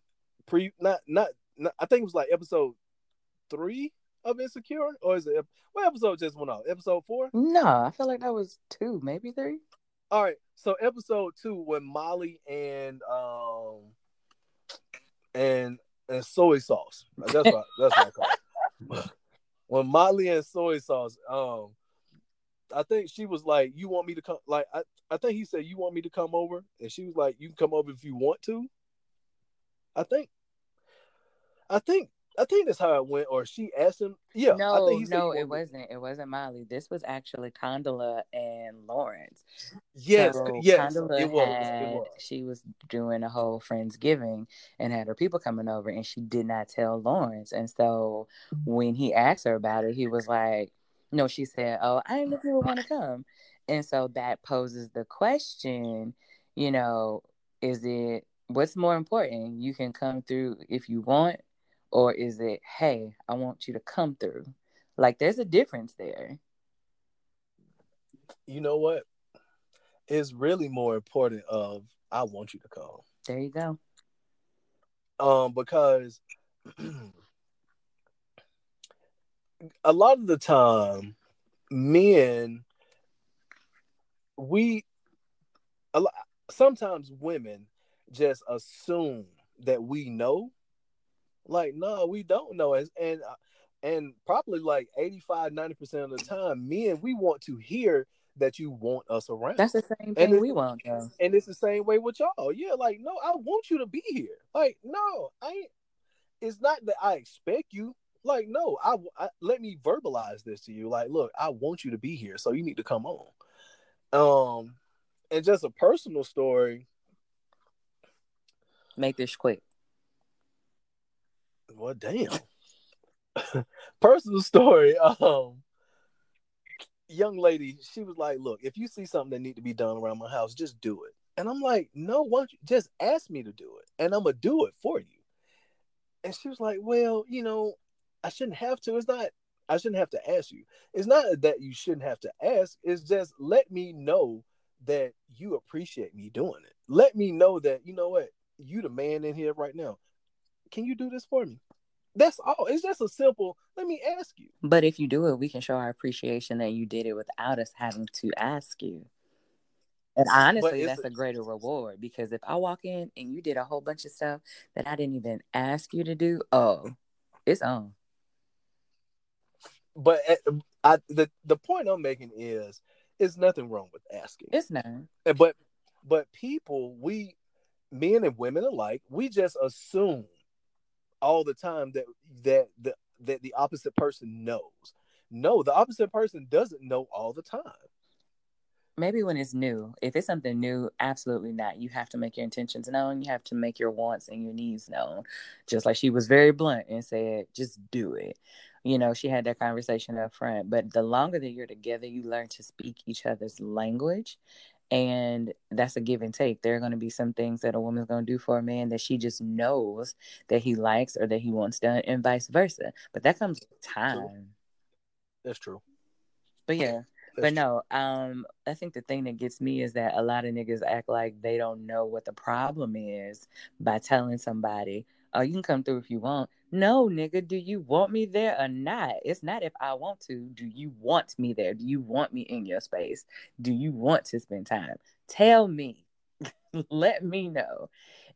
pre, not not. not I think it was like episode three of Insecure, or is it what episode just went off? Episode four. No, I feel like that was two, maybe three. All right, so episode two when Molly and um and and soy sauce. That's what that's what I call it. When Molly and soy sauce, um, I think she was like, "You want me to come?" Like I, I think he said, "You want me to come over?" And she was like, "You can come over if you want to." I think, I think, I think that's how it went. Or she asked him. Yeah, I no, think he said no, it wasn't. It wasn't Molly. This was actually Condola and Lawrence. Yes, So yes, Condola it was. had- It was. She was doing a whole Friendsgiving and had her people coming over, and she did not tell Lawrence. And so when he asked her about it, he was like, "No," she said, "Oh, I didn't know people want to come." And so that poses the question, you know, is it what's more important? You can come through if you want, or is it, hey, I want you to come through? Like, there's a difference there. You know what? It's really more important of I want you to come. There you go. um because a lot of the time men we a lot, sometimes women just assume that we know like no we don't know and and, and probably like 85 90% of the time men we want to hear that you want us around That's the same thing we want, though. and it's the same way with y'all. Yeah, like no, I want you to be here. Like no, I ain't. It's not that I expect you. Like no, I, I let me verbalize this to you. Like, look, I want you to be here, so you need to come on. Um, and just a personal story. Make this quick. Well, damn. personal story. Um, young lady, she was like, "Look, if you see something that need to be done around my house, just do it." And I'm like, "No, why you just ask me to do it, and I'm gonna do it for you." And she was like, "Well, you know, I shouldn't have to. It's not. I shouldn't have to ask you. It's not that you shouldn't have to ask. It's just let me know that you appreciate me doing it. Let me know that you know what you the man in here right now. Can you do this for me? That's all. It's just a simple. Let me ask you. But if you do it, we can show our appreciation that you did it without us having to ask you. And honestly, that's a- a greater reward because if I walk in and you did a whole bunch of stuff that I didn't even ask you to do, oh, it's on. But uh, I, the the point I'm making is, is nothing wrong with asking. It's not. Uh, But but people, we men and women alike, we just assume all the time that that the that the opposite person knows. No, the opposite person doesn't know all the time. Maybe when it's new. If it's something new, absolutely not. You have to make your intentions known. You have to make your wants and your needs known. Just like she was very blunt and said, just do it. You know, she had that conversation up front. But the longer that you're together, you learn to speak each other's language. And that's a give and take. There are going to be some things that a woman's going to do for a man that she just knows that he likes or that he wants done, and vice versa. But that comes with time. That's true. But yeah, That's but no, um, I think the thing that gets me is that a lot of niggas act like they don't know what the problem is by telling somebody, "Oh, you can come through if you want." No, nigga, do you want me there or not? It's not if I want to. Do you want me there? Do you want me in your space? Do you want to spend time? Tell me. Let me know.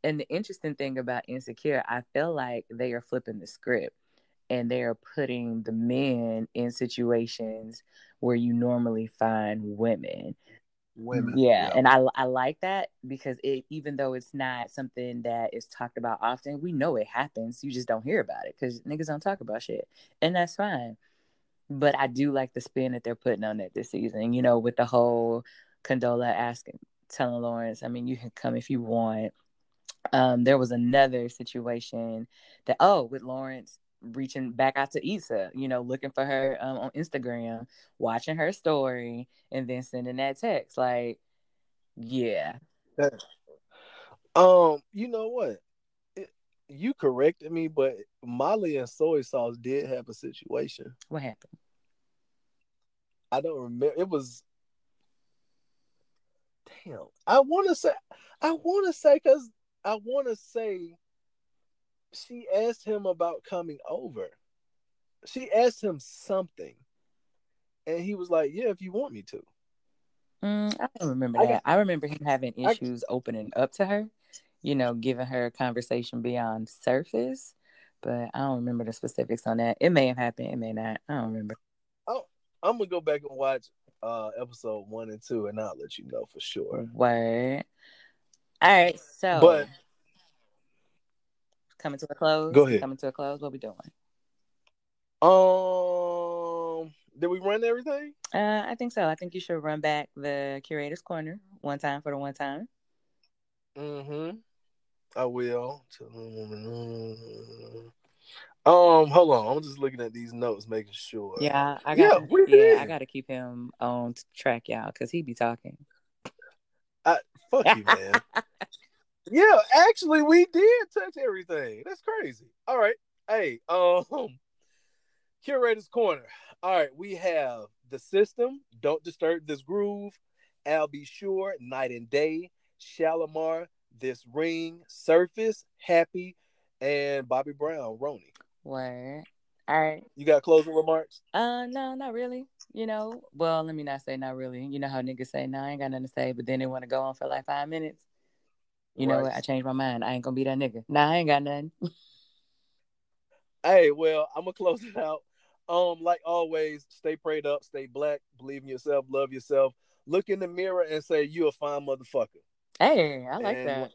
And the interesting thing about Insecure, I feel like they are flipping the script and they are putting the men in situations where you normally find women. Women. Yeah, and I I like that because it even though it's not something that is talked about often, we know it happens. You just don't hear about it because niggas don't talk about shit, and that's fine. But I do like the spin that they're putting on it this season. You know, with the whole Condola asking, telling Lawrence, I mean, you can come if you want. Um, there was another situation that oh, with Lawrence reaching back out to Issa, you know, looking for her um, on Instagram, watching her story, and then sending that text. Like, yeah. Um, you know what? It, you corrected me, but Molly and soy sauce did have a situation. What happened? I don't remember. It was damn. I want to say. I want to say because I want to say she asked him about coming over. She asked him something, and he was like, "Yeah, if you want me to." Mm, I don't remember that. I, I remember him having issues I, opening up to her, you know, giving her a conversation beyond surface. But I don't remember the specifics on that. It may have happened. It may not. I don't remember. Oh, I'm gonna go back and watch uh episode one and two, and I'll let you know for sure. Word. All right, so but coming to a close. Go ahead. Coming to a close. What we doing? Um, did we run everything? Uh, I think so. I think you should run back the curator's corner one time for the one time. Mm-hmm. I will. Um, hold on. I'm just looking at these notes, making sure. Yeah, I got. Yeah, yeah I got to keep him on track, y'all, because he be talking. I fuck you, man. yeah, actually, we did touch everything. That's crazy. All right. Hey, um, curator's corner. All right, we have the system. Don't disturb this groove. Al B. Sure, night and day. Shalamar, this ring, surface, happy, and Bobby Brown, Roni. Word. All right. You got closing remarks? Uh, no, not really. You know, well, let me not say not really. You know how niggas say, "No, I ain't got nothing to say," but then they want to go on for like five minutes. You right. know what? I changed my mind. I ain't gonna be that nigga. Nah, I ain't got nothing. hey, well, I'm gonna close it out. Um, like always, stay prayed up, stay black, believe in yourself, love yourself. Look in the mirror and say you a fine motherfucker. Hey, I like and, that.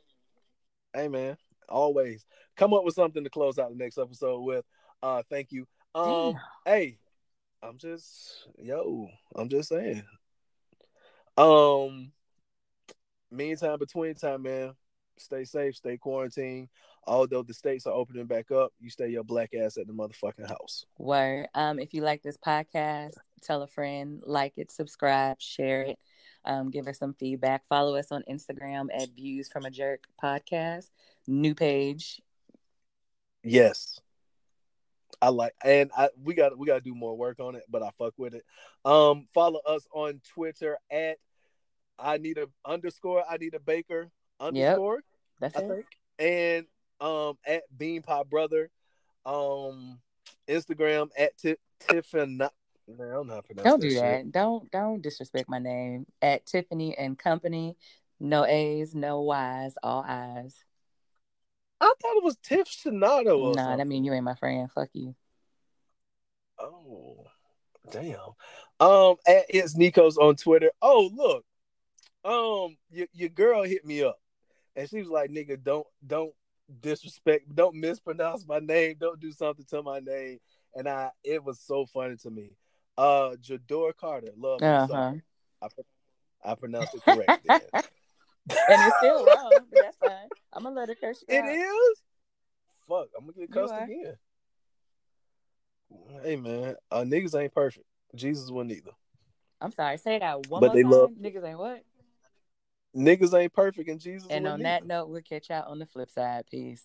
Hey man, always come up with something to close out the next episode with. Uh, thank you. Um, Damn. hey, I'm just yo, I'm just saying. Um, meantime, between time, man, stay safe, stay quarantined. Although the states are opening back up, you stay your black ass at the motherfucking house. Word. Um, if you like this podcast, tell a friend, like it, subscribe, share it. Um, give us some feedback. Follow us on Instagram at Views from a Jerk Podcast. New page. Yes. I like and I we got we got to do more work on it, but I fuck with it. Um follow us on Twitter at I need a underscore I need a baker underscore. Yep, that's I it. think. And um at Bean Pie Brother. Um Instagram at T- Tiffany don't Don't do that. Shit. Don't don't disrespect my name. At Tiffany and Company. No A's, no Y's, all I's. I thought it was Tiff Sonato. Nah, that mean you ain't my friend. Fuck you. Oh, damn. Um, at it's Nekos on Twitter. Oh, look. Um, your, your girl hit me up, and she was like, "Nigga, don't don't disrespect, don't mispronounce my name, don't do something to my name." And I, it was so funny to me. Uh, Jador Carter, love. Uh-huh. I, I pronounced it correct. and it's still wrong, but that's fine. I'm gonna let her curse you. It out. is. Fuck, I'm gonna get cussed again. Hey man, uh, niggas ain't perfect. Jesus wasn't either. I'm sorry. Say that one but more they time. Love... Niggas ain't what? Niggas ain't perfect, and Jesus. And on that note, we'll catch y'all on the flip side. Peace.